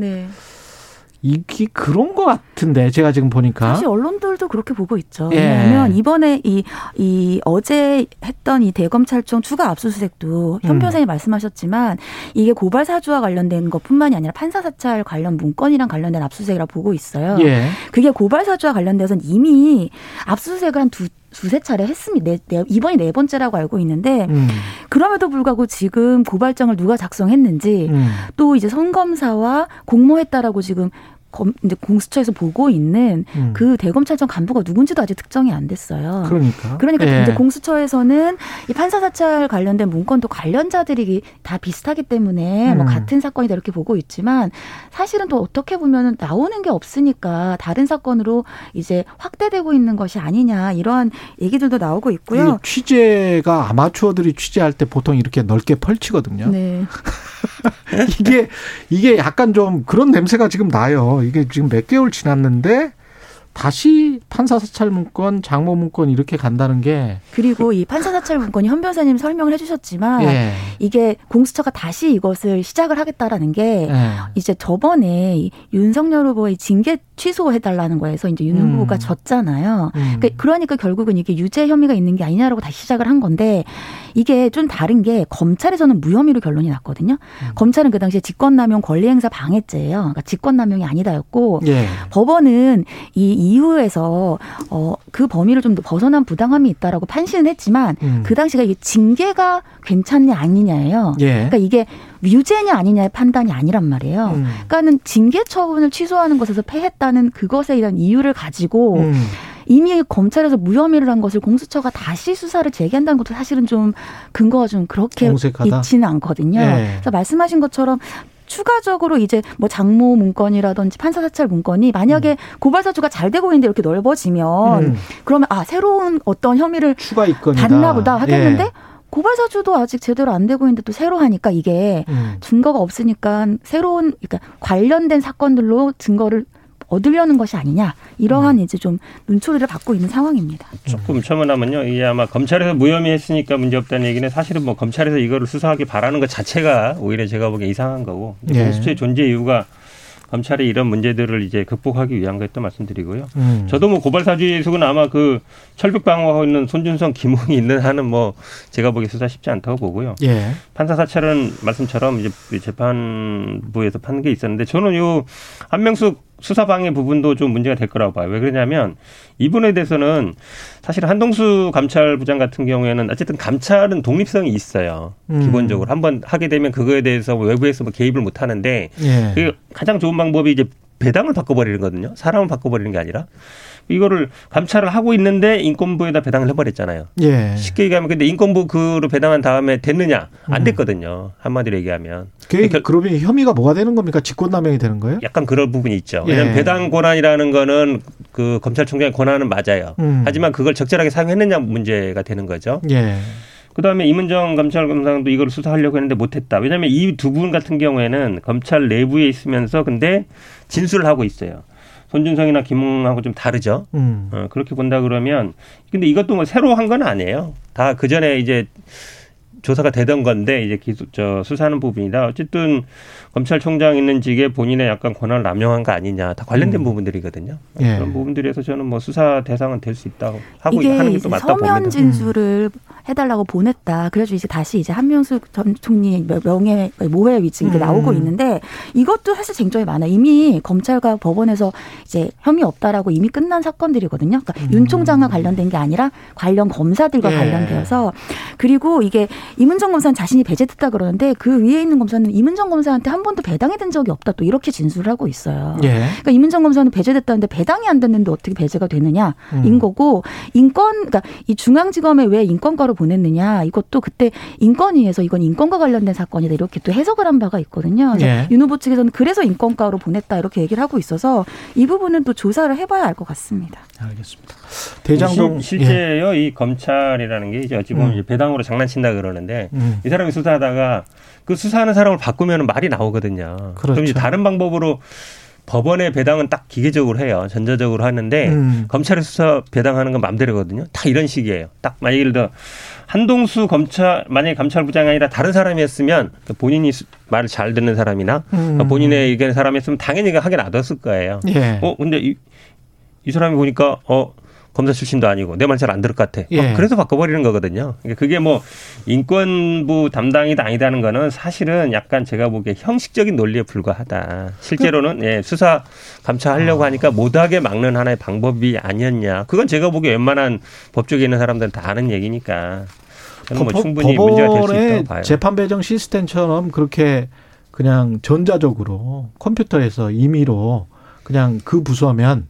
이게 그런 것 같은데 제가 지금 보니까 사실 언론들도 그렇게 보고 있죠. 예. 왜냐하면 이번에 이, 이 어제 했던 이 대검찰청 추가 압수수색도 현 음. 변호사님 말씀하셨지만 이게 고발 사주와 관련된 것뿐만이 아니라 판사 사찰 관련 문건이랑 관련된 압수수색이라 보고 있어요. 예. 그게 고발 사주와 관련돼서는 이미 압수수색을 한두 두세 차례 했습니다. 네, 네, 이번이 네 번째라고 알고 있는데 음. 그럼에도 불구하고 지금 고발장을 누가 작성했는지 음. 또 이제 선검사와 공모했다라고 지금 검, 이제 공수처에서 보고 있는 음. 그 대검찰청 간부가 누군지도 아직 특정이 안 됐어요. 그러니까. 그러니까 예. 이제 공수처에서는 이 판사 사찰 관련된 문건도 관련자들이 다 비슷하기 때문에 뭐 음. 뭐 같은 사건이다 이렇게 보고 있지만 사실은 또 어떻게 보면은 나오는 게 없으니까 다른 사건으로 이제 확대되고 있는 것이 아니냐 이러한 얘기들도 나오고 있고요. 취재가 아마추어들이 취재할 때 보통 이렇게 넓게 펼치거든요. 네. 이게 이게 약간 좀 그런 냄새가 지금 나요. 이게 지금 몇 개월 지났는데 다시 판사 사찰 문건, 장모 문건 이렇게 간다는 게 그리고 이 판사 사찰 문건이 현 변호사님 설명을 해주셨지만 예. 이게 공수처가 다시 이것을 시작을 하겠다라는 게 예. 이제 저번에 윤석열 후보의 징계 취소해달라는 거에서 이제 윤 음. 후보가 졌잖아요. 음. 그러니까, 그러니까 결국은 이게 유죄 혐의가 있는 게 아니냐라고 다시 시작을 한 건데 이게 좀 다른 게 검찰에서는 무혐의로 결론이 났거든요. 음. 검찰은 그 당시에 직권남용 권리행사 방해죄예요. 그러니까 직권남용이 아니다였고 예. 법원은 이 이후에서 어, 그 범위를 좀 더 벗어난 부당함이 있다라고 판시는 했지만 음. 그 당시가 이게 징계가 괜찮냐 아니냐예요. 예. 그러니까 이게 유죄냐 아니냐의 판단이 아니란 말이에요. 음. 그러니까는 징계 처분을 취소하는 것에서 패했다는 그것에 대한 이유를 가지고 음. 이미 검찰에서 무혐의를 한 것을 공수처가 다시 수사를 재개한다는 것도 사실은 좀 근거가 좀 그렇게 공색하다? 있지는 않거든요. 네. 그래서 말씀하신 것처럼 추가적으로 이제 뭐 장모 문건이라든지 판사 사찰 문건이 만약에 음. 고발 사주가 잘 되고 있는데 이렇게 넓어지면 음. 그러면 아 새로운 어떤 혐의를 추가 입건이다. 받나 보다 하겠는데 예. 고발 사주도 아직 제대로 안 되고 있는데 또 새로 하니까 이게 음. 증거가 없으니까 새로운 그러니까 관련된 사건들로 증거를 얻으려는 것이 아니냐 이러한 음. 이제 좀 눈초리를 받고 있는 상황입니다. 조금 첨언하면요, 이게 아마 검찰에서 무혐의 했으니까 문제 없다는 얘기는 사실은 뭐 검찰에서 이거를 수사하기 바라는 것 자체가 오히려 제가 보기엔 이상한 거고 예. 공수처의 존재 이유가 검찰이 이런 문제들을 이제 극복하기 위한 것도 말씀드리고요. 음. 저도 뭐 고발 사주의 속은 아마 그 철벽 방어하고 있는 손준성, 김웅이 있는 한은 뭐 제가 보기에 수사 쉽지 않다고 보고요. 예. 판사 사찰은 말씀처럼 이제 재판부에서 판게 있었는데 저는 요 한명숙 수사 방해 부분도 좀 문제가 될 거라고 봐요. 왜 그러냐면 이분에 대해서는 사실 한동수 감찰부장 같은 경우에는 어쨌든 감찰은 독립성이 있어요. 음. 기본적으로 한번 하게 되면 그거에 대해서 외부에서 뭐 개입을 못 하는데 예. 그 가장 좋은 방법이 이제 배당을 바꿔버리는 거거든요. 사람을 바꿔버리는 게 아니라. 이거를 감찰을 하고 있는데 인권부에다 배당을 해버렸잖아요. 예. 쉽게 얘기하면 근데 인권부 그로 배당한 다음에 됐느냐 안 음. 됐거든요. 한마디로 얘기하면. 그게 그러니까 그러면 혐의가 뭐가 되는 겁니까? 직권남용이 되는 거예요? 약간 그런 부분이 있죠. 왜냐하면 예. 배당 권한이라는 거는 그 검찰총장의 권한은 맞아요. 음. 하지만 그걸 적절하게 사용했느냐 문제가 되는 거죠. 예. 그다음에 이문정 감찰검사도 이걸 수사하려고 했는데 못했다. 왜냐하면 이 두 분 같은 경우에는 검찰 내부에 있으면서 근데 진술을 하고 있어요. 손준성이나 김웅하고 좀 다르죠. 음. 어, 그렇게 본다 그러면 근데 이것도 뭐 새로 한 건 아니에요. 다 그 전에 이제 조사가 되던 건데 이제 기소 저 수사하는 부분이다. 어쨌든 검찰총장 있는 직에 본인의 약간 권한을 남용한 거 아니냐 다 관련된 음. 부분들이거든요. 예. 그런 부분들에서 저는 뭐 수사 대상은 될 수 있다고 하고 하는 게 또 맞다 봅니다. 서면 진술을 음. 해달라고 보냈다. 그래서 이제 다시 이제 한명수 전 총리 명예 모해 위증 이게 음. 나오고 있는데 이것도 사실 쟁점이 많아. 이미 검찰과 법원에서 이제 혐의 없다라고 이미 끝난 사건들이거든요. 그러니까 음. 윤 총장과 관련된 게 아니라 관련 검사들과 예. 관련되어서 그리고 이게 이문정 검사는 자신이 배제됐다 그러는데 그 위에 있는 검사는 이문정 검사한테 한 번도 배당이 된 적이 없다 또 이렇게 진술을 하고 있어요. 예. 그러니까 이문정 검사는 배제됐다는데 배당이 안 됐는데 어떻게 배제가 되느냐인 음. 거고 인권 그러니까 이 중앙지검에 왜 인권과로 보냈느냐 이것도 그때 인권위에서 이건 인권과 관련된 사건이다 이렇게 또 해석을 한 바가 있거든요. 예. 윤 후보 측에서는 그래서 인권과로 보냈다 이렇게 얘기를 하고 있어서 이 부분은 또 조사를 해봐야 알 것 같습니다. 알겠습니다. 대장동 실, 제요 예. 이 검찰이라는 게 이제 어찌 보면 음. 배당으로 장난친다 그러는데 음. 이 사람이 수사하다가 그 수사하는 사람을 바꾸면 말이 나오거든요. 그렇죠. 그럼 이제 다른 방법으로 법원의 배당은 딱 기계적으로 해요. 전자적으로 하는데 음. 검찰의 수사 배당하는 건 맘대로거든요. 다 이런 식이에요. 딱 만약 예를 들어 한동수 검찰 만약에 검찰부장이 아니라 다른 사람이었으면 그 본인이 말을 잘 듣는 사람이나 음. 본인의 의견 사람이었으면 당연히 하게 놔뒀을 거예요. 예. 어 근데 이, 이 사람이 보니까 어 검사 출신도 아니고 내 말 잘 안 들을 것 같아. 예. 그래서 바꿔버리는 거거든요. 그러니까 그게 뭐 인권부 담당이다 아니다는 거는 사실은 약간 제가 보기에 형식적인 논리에 불과하다. 실제로는 예, 수사 감찰하려고 하니까 못하게 막는 하나의 방법이 아니었냐. 그건 제가 보기에 웬만한 법조계 있는 사람들은 다 아는 얘기니까. 저는 뭐 충분히 문제가 될 수 있다고 봐요. 재판 배정 시스템처럼 그렇게 그냥 전자적으로 컴퓨터에서 임의로 그냥 그 부서면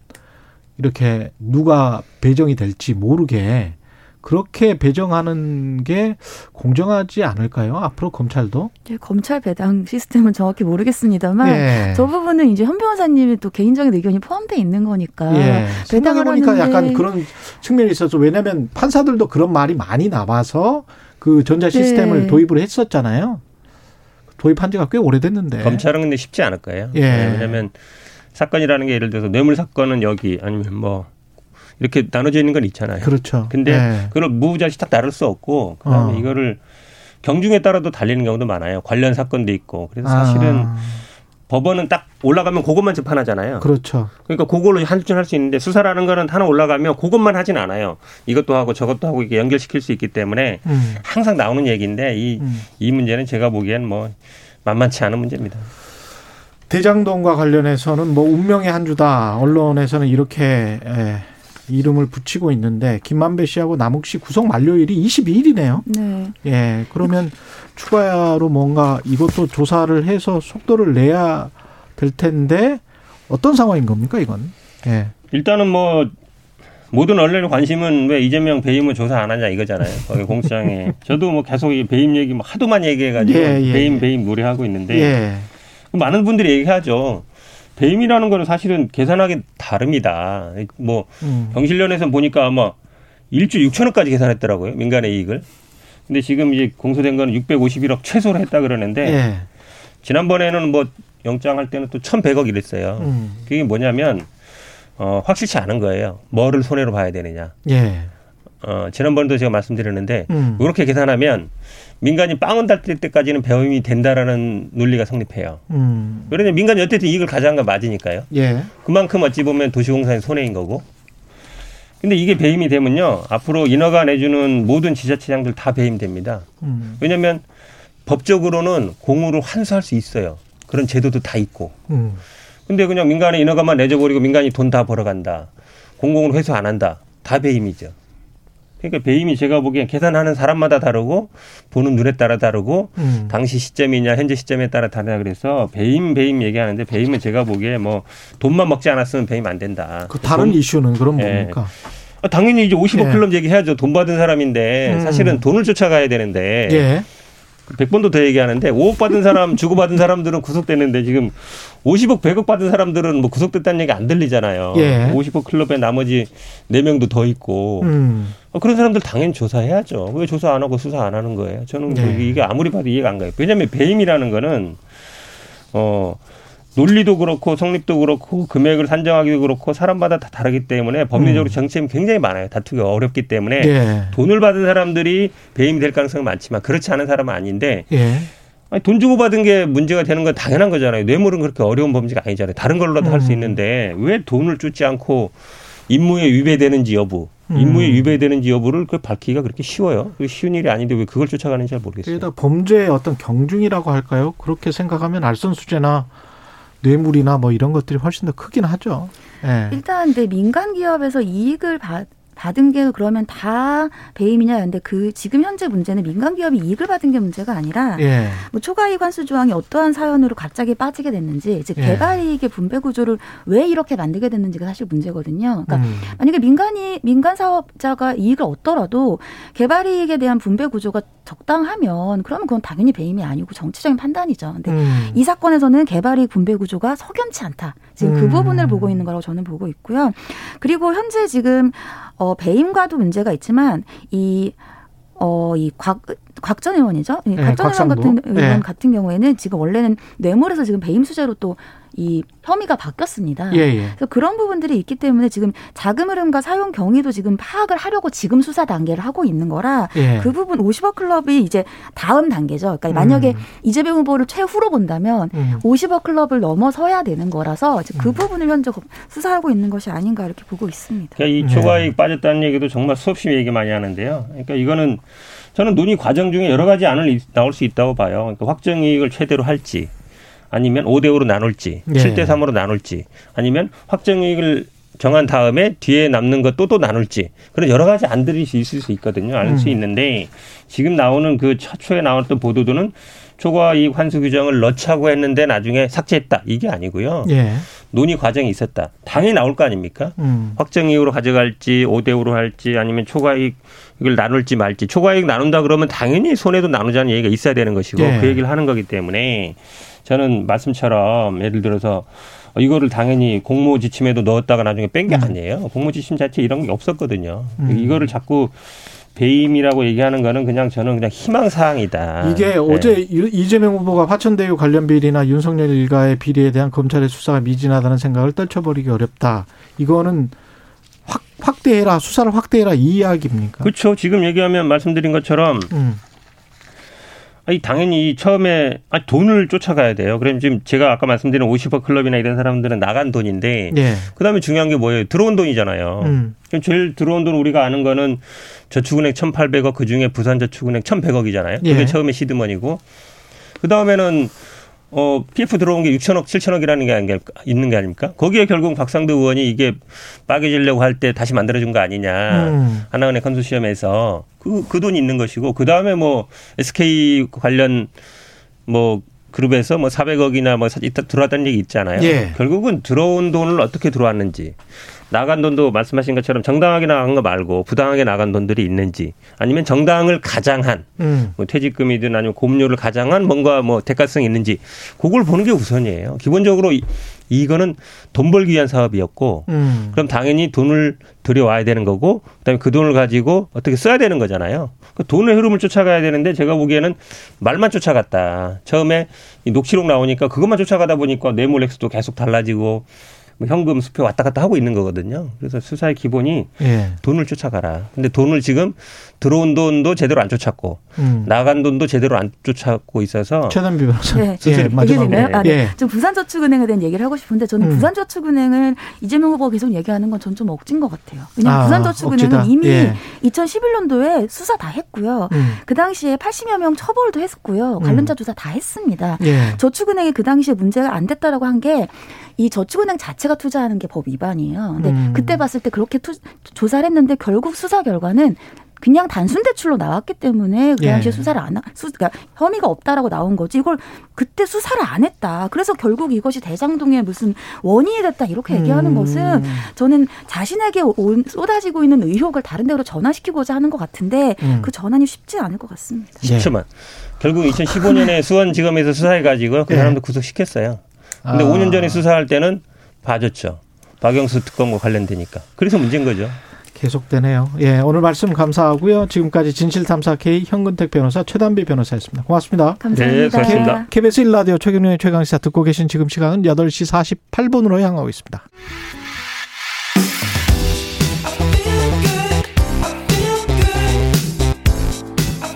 이렇게 누가 배정이 될지 모르게 그렇게 배정하는 게 공정하지 않을까요? 앞으로 검찰도? 네, 검찰 배당 시스템은 정확히 모르겠습니다만 예. 저 부분은 이제 현 변호사님의 또 개인적인 의견이 포함돼 있는 거니까 예. 배당을 보니까. 약간 그런 측면이 있어서 왜냐하면 판사들도 그런 말이 많이 나와서 그 전자 시스템을 네. 도입을 했었잖아요. 도입한 지가 꽤 오래됐는데 검찰은 근데 쉽지 않을 거예요. 예. 왜냐하면 사건이라는 게 예를 들어서 뇌물 사건은 여기 아니면 뭐 이렇게 나눠져 있는 건 있잖아요. 그렇죠. 근데 네. 그걸 무부자식 딱 나눌 수 없고 그다음에 어. 이거를 경중에 따라도 달리는 경우도 많아요. 관련 사건도 있고. 그래서 사실은 아. 법원은 딱 올라가면 그것만 재판하잖아요. 그렇죠. 그러니까 그걸로 한주할 수 있는데 수사라는 거는 하나 올라가면 그것만 하진 않아요. 이것도 하고 저것도 하고 이게 연결시킬 수 있기 때문에 음. 항상 나오는 얘기인데 이, 음. 이 문제는 제가 보기엔 뭐 만만치 않은 문제입니다. 대장동과 관련해서는 뭐 운명의 한 주다. 언론에서는 이렇게 예, 이름을 붙이고 있는데 김만배 씨하고 남욱 씨 구속 만료일이 22일이네요. 네. 예. 그러면 추가로 뭔가 이것도 조사를 해서 속도를 내야 될 텐데 어떤 상황인 겁니까, 이건? 예. 일단은 뭐 모든 언론의 관심은 왜 이재명 배임을 조사 안 하냐 이거잖아요. 거기 공수장에. 저도 뭐 계속 이 배임 얘기 뭐 하도만 얘기해가지고 예, 예, 배임 배임 노래하고 있는데 예. 많은 분들이 얘기하죠. 배임이라는 거는 사실은 계산하기 다릅니다. 뭐 음. 경실련에서 보니까 아마 1조 6천억까지 계산했더라고요. 민간의 이익을. 근데 지금 이제 공소된 거는 651억 최소로 했다 그러는데 예. 지난번에는 뭐 영장 할 때는 또 1,100억 이랬어요. 음. 그게 뭐냐면 어 확실치 않은 거예요. 뭐를 손해로 봐야 되느냐. 예. 어 지난번에도 제가 말씀드렸는데 음. 이렇게 계산하면 민간이 빵원 달릴 때까지는 배움이 된다라는 논리가 성립해요. 음. 그러니 민간이 어쨌든 이익을 가져간 건 맞으니까요. 예. 그만큼 어찌 보면 도시공사의 손해인 거고. 근데 이게 배임이 되면요. 앞으로 인허가 내주는 모든 지자체장들 다 배임됩니다. 음. 왜냐하면 법적으로는 공으로 환수할 수 있어요. 그런 제도도 다 있고. 음. 근데 그냥 민간에 인허가만 내줘버리고 민간이 돈 다 벌어간다. 공공으로 회수 안 한다. 다 배임이죠. 그러니까 배임이 제가 보기엔 계산하는 사람마다 다르고 보는 눈에 따라 다르고 음. 당시 시점이냐 현재 시점에 따라 다르다 그래서 배임 배임 얘기하는데 배임은 제가 보기에 뭐 돈만 먹지 않았으면 배임 안 된다. 그 다른 돈, 이슈는 그럼 예. 뭡니까? 아, 당연히 이제 55 예. 클럽 얘기해야죠. 돈 받은 사람인데 음. 사실은 돈을 쫓아가야 되는데 예. 100번도 더 얘기하는데 5억 받은 사람 주고받은 사람들은 구속되는데 지금 50억 100억 받은 사람들은 뭐 구속됐다는 얘기 안 들리잖아요. 예. 50억 클럽에 나머지 4명도 더 있고 음. 어, 그런 사람들 당연히 조사해야죠. 왜 조사 안 하고 수사 안 하는 거예요? 저는 네. 이게 아무리 봐도 이해가 안 가요. 왜냐하면 배임이라는 거는 어 논리도 그렇고 성립도 그렇고 금액을 산정하기도 그렇고 사람마다 다 다르기 때문에 법리적으로 음. 정책이 굉장히 많아요. 다투기 어렵기 때문에 예. 돈을 받은 사람들이 배임이 될 가능성이 많지만 그렇지 않은 사람은 아닌데 예. 아니, 돈 주고 받은 게 문제가 되는 건 당연한 거잖아요. 뇌물은 그렇게 어려운 범죄가 아니잖아요. 다른 걸로도 음. 할수 있는데 왜 돈을 쫓지 않고 임무에 위배되는지 여부, 음. 임무에 위배되는지 여부를 그 밝히기가 그렇게 쉬워요. 그 쉬운 일이 아닌데 왜 그걸 쫓아가는지 잘 모르겠어요. 게다 범죄의 어떤 경중이라고 할까요? 그렇게 생각하면 알선수재나 뇌물이나 뭐 이런 것들이 훨씬 더 크긴 하죠. 네. 일단 근데 민간 기업에서 이익을 받 받은 게 그러면 다 배임이냐 근데 그 지금 현재 문제는 민간 기업이 이익을 받은 게 문제가 아니라 예. 뭐 초과이익 환수 조항이 어떠한 사연으로 갑자기 빠지게 됐는지 이제 예. 개발 이익의 분배 구조를 왜 이렇게 만들게 됐는지가 사실 문제거든요. 그러니까 음. 만약에 민간이 민간 사업자가 이익을 얻더라도 개발 이익에 대한 분배 구조가 적당하면 그러면 그건 당연히 배임이 아니고 정치적인 판단이죠. 근데 음. 이 사건에서는 개발 이익 분배 구조가 석연치 않다. 지금 그 음. 부분을 보고 있는 거라고 저는 보고 있고요. 그리고 현재 지금 어, 배임과도 문제가 있지만 이 어, 이 곽, 곽전 의원이죠. 네, 곽전 의원 같은 의원 네. 같은 경우에는 지금 원래는 뇌물에서 지금 배임 수재로 또 이 혐의가 바뀌었습니다. 예, 예. 그래서 그런 부분들이 있기 때문에 지금 자금 흐름과 사용 경위도 지금 파악을 하려고 지금 수사 단계를 하고 있는 거라 예. 그 부분 50억 클럽이 이제 다음 단계죠. 그러니까 만약에 음. 이재명 후보를 최후로 본다면 음. 50억 클럽을 넘어서야 되는 거라서 그 음. 부분을 현재 수사하고 있는 것이 아닌가 이렇게 보고 있습니다. 그러니까 이 초과이익 네. 빠졌다는 얘기도 정말 수없이 얘기 많이 하는데요. 그러니까 이거는 저는 논의 과정 중에 여러 가지 안을 나올 수 있다고 봐요. 그러니까 확정 이익을 최대로 할지 아니면 5대 5로 나눌지 예. 7대 3으로 나눌지 아니면 확정 이익을 정한 다음에 뒤에 남는 것도 또 나눌지 그런 여러 가지 안들이 있을 수 있거든요. 알수 음. 있는데 지금 나오는 그 최초에 나왔던 보도들은 초과 이익 환수 규정을 넣자고 했는데 나중에 삭제했다 이게 아니고요. 예. 논의 과정이 있었다. 당연히 나올 거 아닙니까? 음. 확정 이익으로 가져갈지 5대 5로 할지 아니면 초과 이익을 나눌지 말지 초과 이익 나눈다 그러면 당연히 손해도 나누자는 얘기가 있어야 되는 것이고 예. 그 얘기를 하는 거기 때문에 저는 말씀처럼 예를 들어서 이거를 당연히 공모 지침에도 넣었다가 나중에 뺀게 음. 아니에요. 공모 지침 자체 이런 게 없었거든요. 음. 이거를 자꾸 배임이라고 얘기하는 거는 그냥 저는 그냥 희망 사항이다. 이게 네. 어제 이재명 후보가 화천대유 관련 비리나 윤석열 일가의 비리에 대한 검찰의 수사가 미진하다는 생각을 떨쳐버리기 어렵다. 이거는 확 확대해라 수사를 확대해라 이 이야기입니까? 그렇죠. 지금 얘기하면 말씀드린 것처럼 음. 아니 당연히 처음에 아 돈을 쫓아가야 돼요. 그럼 지금 제가 아까 말씀드린 50억 클럽이나 이런 사람들은 나간 돈인데 네. 그다음에 중요한 게 뭐예요? 들어온 돈이잖아요. 음. 제일 들어온 돈 우리가 아는 거는 저축은행 1,800억 그중에 부산저축은행 1,100억이잖아요. 그게 네. 처음에 시드머니고 그다음에는 어, PF 들어온 게 6천억, 7천억이라는 게 있는 게 아닙니까? 거기에 결국 박상도 의원이 이게 빠개지려고 할 때 다시 만들어준 거 아니냐. 음. 하나은행 컨소시엄에서 그, 그 돈이 있는 것이고, 그 다음에 뭐 SK 관련 뭐 그룹에서 뭐 400억이나 뭐 들어왔다는 얘기 있잖아요. 예. 결국은 들어온 돈을 어떻게 들어왔는지. 나간 돈도 말씀하신 것처럼 정당하게 나간 거 말고 부당하게 나간 돈들이 있는지 아니면 정당을 가장한 음. 뭐 퇴직금이든 아니면 고금료를 가장한 뭔가 뭐 대가성이 있는지 그걸 보는 게 우선이에요. 기본적으로 이, 이거는 돈 벌기 위한 사업이었고 음. 그럼 당연히 돈을 들여와야 되는 거고 그다음에 그 돈을 가지고 어떻게 써야 되는 거잖아요. 그 돈의 흐름을 쫓아가야 되는데 제가 보기에는 말만 쫓아갔다. 처음에 이 녹취록 나오니까 그것만 쫓아가다 보니까 뇌물 액수도 계속 달라지고 뭐 현금 수표 왔다 갔다 하고 있는 거거든요. 그래서 수사의 기본이 예. 돈을 쫓아가라. 근데 돈을 지금 들어온 돈도 제대로 안 쫓았고 음. 나간 돈도 제대로 안 쫓았고 있어서 최단비 변호사 네. 예, 마지막에 아, 네. 예. 좀 부산저축은행에 대한 얘기를 하고 싶은데 저는 음. 부산저축은행을 이재명 후보가 계속 얘기하는 건 전 좀 억진 것 같아요. 왜냐하면 아, 부산저축은행은 억지다. 이미 예. 2011년도에 수사 다 했고요. 음. 그 당시에 80여 명 처벌도 했었고요. 관련자 음. 조사 다 했습니다. 예. 저축은행이 그 당시에 문제가 안 됐다라고 한게 이 저축은행 자체가 투자하는 게 법 위반이에요. 근데 음. 그때 봤을 때 그렇게 투, 조사를 했는데 결국 수사 결과는 그냥 단순 대출로 나왔기 때문에 그 당시에 예. 수사를 안, 수, 그러니까 쏟아지고 없다라고 나온 거지. 이걸 그때 수사를 안 했다. 그래서 결국 이것이 대장동의 무슨 원인이 됐다 이렇게 얘기하는 음. 것은 저는 자신에게 온, 쏟아지고 있는 의혹을 다른 데로 전환시키고자 하는 것 같은데 음. 그 전환이 쉽지 않을 것 같습니다. 쉽지만 결국 2015년에 수원지검에서 수사해가지고 그 예. 사람도 구속시켰어요. 근데 아. 5년 전에 수사할 때는 봐줬죠. 박영수 특검과 관련되니까. 그래서 문제인 거죠. 계속되네요. 예, 오늘 말씀 감사하고요. 지금까지 진실탐사 K 현근택 변호사 최단비 변호사였습니다. 고맙습니다. 감사합니다. 네, 고맙습니다. KBS 1라디오 최경련의 최강시사 듣고 계신 지금 시간은 8시 48분으로 향하고 있습니다.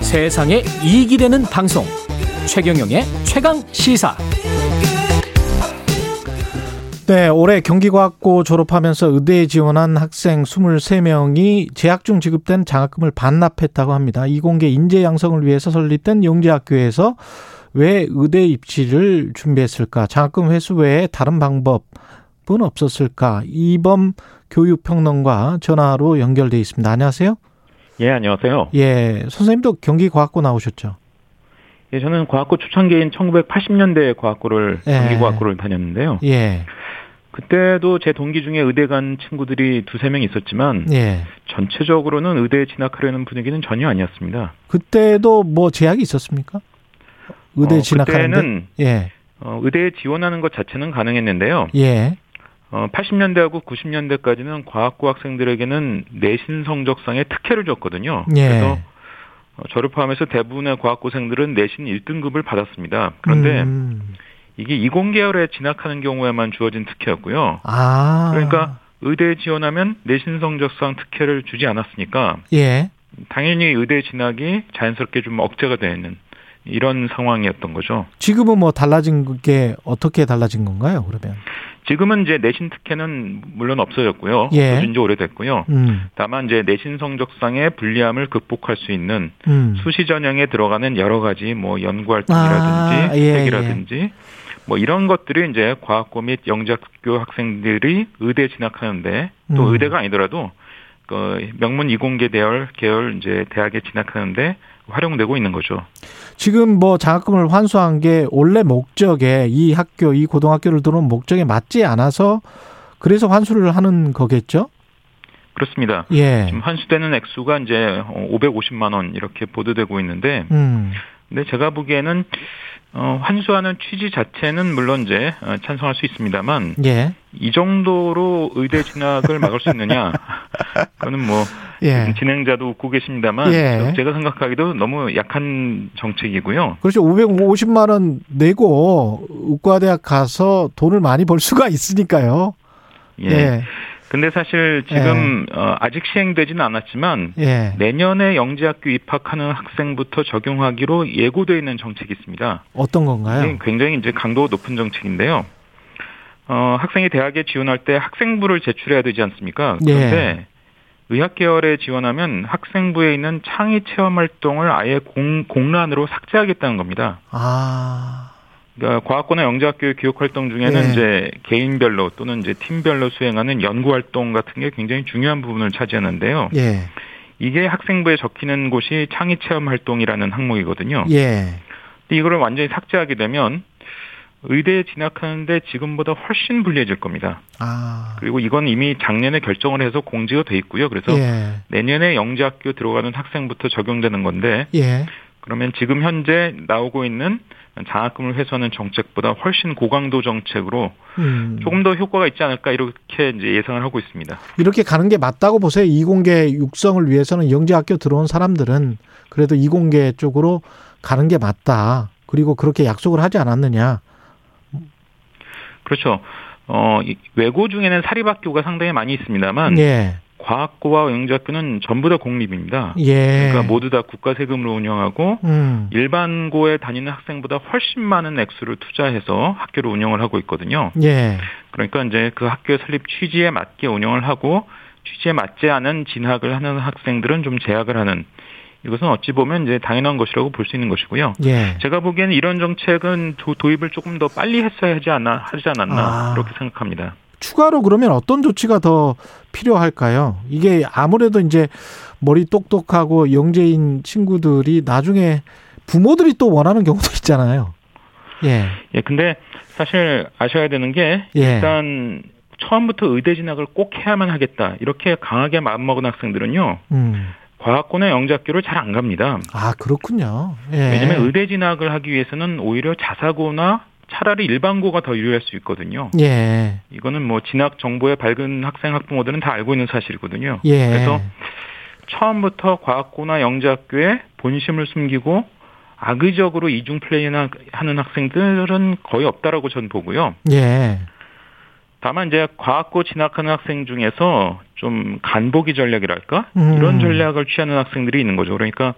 세상에 이익이 되는 방송 최경영의 최강 시사 네, 올해 경기과학고 졸업하면서 의대에 지원한 학생 23명이 재학 중 지급된 장학금을 반납했다고 합니다. 이공계 인재 양성을 위해서 설립된 영재학교에서 왜 의대 입시를 준비했을까? 장학금 회수 외에 다른 방법은 없었을까? 이범 교육평론가 전화로 연결돼 있습니다. 안녕하세요. 예, 안녕하세요. 예, 선생님도 경기과학고 나오셨죠? 예, 저는 과학고 초창기인 1980년대 과학고를 예. 경기과학고를 다녔는데요. 예. 그때도 제 동기 중에 의대 간 친구들이 두세 명 있었지만 예. 전체적으로는 의대에 진학하려는 분위기는 전혀 아니었습니다. 그때도 뭐 제약이 있었습니까? 의대 어, 진학하는 예. 어, 의대에 지원하는 것 자체는 가능했는데요. 예. 어, 80년대하고 90년대까지는 과학고 학생들에게는 내신 성적상의 특혜를 줬거든요. 예. 그래서 어, 저를 포함해서 대부분의 과학고생들은 내신 1등급을 받았습니다. 그런데 음. 이게 이공 계열에 진학하는 경우에만 주어진 특혜였고요. 아. 그러니까 의대에 지원하면 내신 성적상 특혜를 주지 않았으니까 예. 당연히 의대 진학이 자연스럽게 좀 억제가 되는 이런 상황이었던 거죠. 지금은 뭐 달라진 게 어떻게 달라진 건가요? 그러면 지금은 이제 내신 특혜는 물론 없어졌고요. 예. 없어진 지 오래됐고요. 음. 다만 이제 내신 성적상의 불리함을 극복할 수 있는 음. 수시 전형에 들어가는 여러 가지 뭐 연구 활동이라든지 아, 예, 핵이라든지 예. 뭐 이런 것들이 이제 과학고 및 영재학교 학생들이 의대 진학하는데 또 음. 의대가 아니더라도 그 명문 이공계 대열 계열 이제 대학에 진학하는데 활용되고 있는 거죠. 지금 뭐 장학금을 환수한 게 원래 목적에 이 학교 이 고등학교를 들어온 목적에 맞지 않아서 그래서 환수를 하는 거겠죠? 그렇습니다. 예. 지금 환수되는 액수가 이제 550만 원 이렇게 보도되고 있는데, 음. 근데 제가 보기에는 어, 환수하는 취지 자체는 물론 이제 어, 찬성할 수 있습니다만 예. 이 정도로 의대 진학을 막을 수 있느냐? 그거는 뭐 예. 진행자도 웃고 계십니다만 예. 제가 생각하기도 너무 약한 정책이고요. 그렇죠. 550만 원 내고 의과대학 가서 돈을 많이 벌 수가 있으니까요. 예. 예. 근데 사실 지금 예. 어, 아직 시행되지는 않았지만 예. 내년에 영재학교 입학하는 학생부터 적용하기로 예고되어 있는 정책이 있습니다. 어떤 건가요? 굉장히 이제 강도가 높은 정책인데요. 어, 학생이 대학에 지원할 때 학생부를 제출해야 되지 않습니까? 그런데 예. 의학 계열에 지원하면 학생부에 있는 창의 체험 활동을 아예 공, 공란으로 삭제하겠다는 겁니다. 아. 그러니까 과학고나 영재학교의 교육 활동 중에는 네. 이제 개인별로 또는 이제 팀별로 수행하는 연구 활동 같은 게 굉장히 중요한 부분을 차지하는데요. 예. 이게 학생부에 적히는 곳이 창의 체험 활동이라는 항목이거든요. 예. 근데 이거를 완전히 삭제하게 되면 의대에 진학하는데 지금보다 훨씬 불리해질 겁니다. 아. 그리고 이건 이미 작년에 결정을 해서 공지가 돼 있고요. 그래서 예. 내년에 영재학교 들어가는 학생부터 적용되는 건데 예. 그러면 지금 현재 나오고 있는 장학금을 회수하는 정책보다 훨씬 고강도 정책으로 음. 조금 더 효과가 있지 않을까 이렇게 이제 예상을 하고 있습니다. 이렇게 가는 게 맞다고 보세요. 이공계 육성을 위해서는 영재학교 들어온 사람들은 그래도 이공계 쪽으로 가는 게 맞다. 그리고 그렇게 약속을 하지 않았느냐. 그렇죠. 어, 외고 중에는 사립학교가 상당히 많이 있습니다만 예. 과학고와 영재학교는 전부 다 공립입니다. 예. 그러니까 모두 다 국가 세금으로 운영하고 음. 일반고에 다니는 학생보다 훨씬 많은 액수를 투자해서 학교를 운영을 하고 있거든요. 예. 그러니까 이제 그 학교 설립 취지에 맞게 운영을 하고 취지에 맞지 않은 진학을 하는 학생들은 좀 제약을 하는 이것은 어찌 보면 이제 당연한 것이라고 볼 수 있는 것이고요. 예. 제가 보기에는 이런 정책은 도, 입을 조금 더 빨리 했어야 하지 않나 하지 않았나 아. 그렇게 생각합니다. 추가로 그러면 어떤 조치가 더 필요할까요? 이게 아무래도 이제 머리 똑똑하고 영재인 친구들이 나중에 부모들이 또 원하는 경우도 있잖아요. 예. 예, 근데 사실 아셔야 되는 게 예. 일단 처음부터 의대 진학을 꼭 해야만 하겠다. 이렇게 강하게 마음먹은 학생들은요. 음. 과학고나 영재학교를 잘 안 갑니다. 아, 그렇군요. 예. 왜냐하면 의대 진학을 하기 위해서는 오히려 자사고나 차라리 일반고가 더 유리할 수 있거든요. 예. 이거는 뭐 진학 정보에 밝은 학생 학부모들은 다 알고 있는 사실이거든요. 예. 그래서 처음부터 과학고나 영재학교에 본심을 숨기고 악의적으로 이중 플레이나 하는 학생들은 거의 없다라고 저는 보고요. 예. 다만 이제 과학고 진학하는 학생 중에서 좀 간보기 전략이랄까 음. 이런 전략을 취하는 학생들이 있는 거죠. 그러니까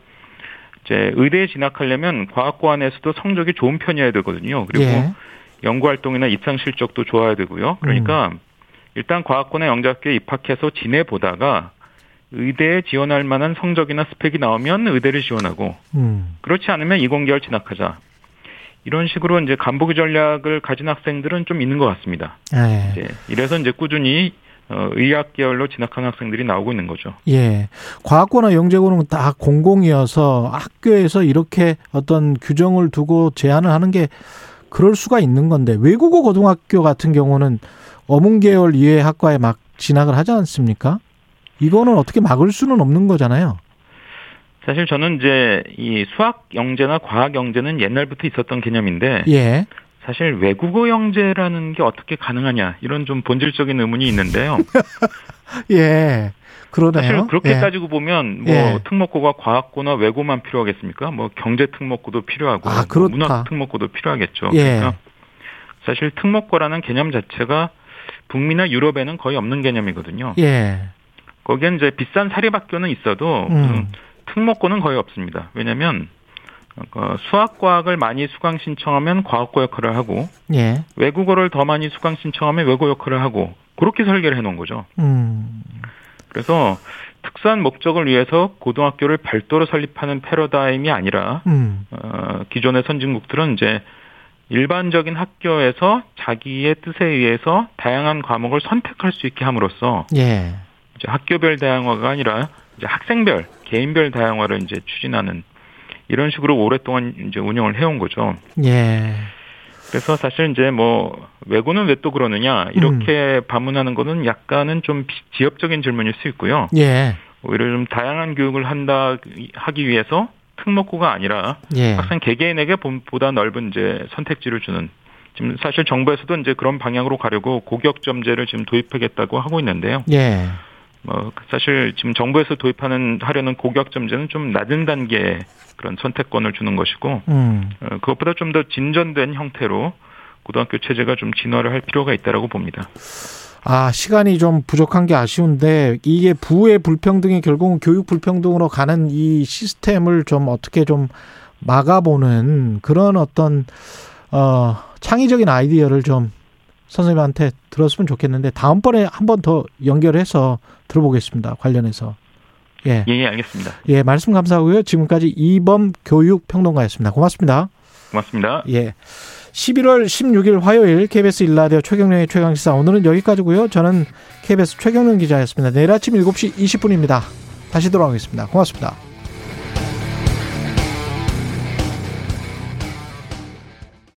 이제 의대에 진학하려면 과학고 안에서도 성적이 좋은 편이어야 되거든요. 그리고 예. 연구 활동이나 입상 실적도 좋아야 되고요. 그러니까 음. 일단 과학고나 영재학교에 입학해서 지내 보다가 의대에 지원할 만한 성적이나 스펙이 나오면 의대를 지원하고 음. 그렇지 않으면 이공계열 진학하자. 이런 식으로 이제 간보기 전략을 가진 학생들은 좀 있는 것 같습니다. 네. 이제 이래서 이제 꾸준히 어, 의학 계열로 진학하는 학생들이 나오고 있는 거죠. 예. 과학고나 영재고는 다 공공이어서 학교에서 이렇게 어떤 규정을 두고 제한을 하는 게 그럴 수가 있는 건데 외국어 고등학교 같은 경우는 어문 계열 이외의 학과에 막 진학을 하지 않습니까? 이거는 어떻게 막을 수는 없는 거잖아요. 사실 저는 이제 이 수학 영재나 과학 영재는 옛날부터 있었던 개념인데 예. 사실 외국어 영재라는 게 어떻게 가능하냐 이런 좀 본질적인 의문이 있는데요. 예. 그러네요. 사실 그렇게 예. 따지고 보면 뭐 예. 특목고가 과학고나 외고만 필요하겠습니까? 뭐 경제 특목고도 필요하고 아, 뭐 문학 특목고도 필요하겠죠. 예. 그러니까 사실 특목고라는 개념 자체가 북미나 유럽에는 거의 없는 개념이거든요. 예. 거기엔 이제 비싼 사립학교는 있어도 음. 특목고는 거의 없습니다. 왜냐하면 어, 수학과학을 많이 수강 신청하면 과학고 역할을 하고 예. 외국어를 더 많이 수강 신청하면 외국어 역할을 하고 그렇게 설계를 해놓은 거죠. 음. 그래서 특수한 목적을 위해서 고등학교를 별도로 설립하는 패러다임이 아니라 음. 어, 기존의 선진국들은 이제 일반적인 학교에서 자기의 뜻에 의해서 다양한 과목을 선택할 수 있게 함으로써 예. 이제 학교별 다양화가 아니라 이제 학생별 개인별 다양화를 이제 추진하는 이런 식으로 오랫동안 이제 운영을 해온 거죠. 예. 그래서 사실 이제 뭐 외고는 왜 또 그러느냐 이렇게 음. 반문하는 거는 약간은 좀 지엽적인 질문일 수 있고요. 예. 오히려 좀 다양한 교육을 한다 하기 위해서 특목고가 아니라 예. 학생 개개인에게 보다 넓은 이제 선택지를 주는 지금 사실 정부에서도 이제 그런 방향으로 가려고 고격점제를 지금 도입하겠다고 하고 있는데요. 예. 뭐 사실 지금 정부에서 도입하는 하려는 고격점제는 좀 낮은 단계의 그런 선택권을 주는 것이고 음. 어, 그것보다 좀 더 진전된 형태로 고등학교 체제가 좀 진화를 할 필요가 있다라고 봅니다. 아 시간이 좀 부족한 게 아쉬운데 이게 부의 불평등이 결국은 교육 불평등으로 가는 이 시스템을 좀 어떻게 좀 막아보는 그런 어떤 어 창의적인 아이디어를 좀 선생님한테 들었으면 좋겠는데 다음번에 한 번 더 연결해서 들어보겠습니다. 관련해서. 예. 예, 알겠습니다. 예, 말씀 감사하고요. 지금까지 이범 교육 평론가였습니다. 고맙습니다. 고맙습니다. 예. 11월 16일 화요일 KBS 일라디오 최경령의 최강시사 오늘은 여기까지고요. 저는 KBS 최경령 기자였습니다. 내일 아침 7시 20분입니다. 다시 돌아오겠습니다. 고맙습니다.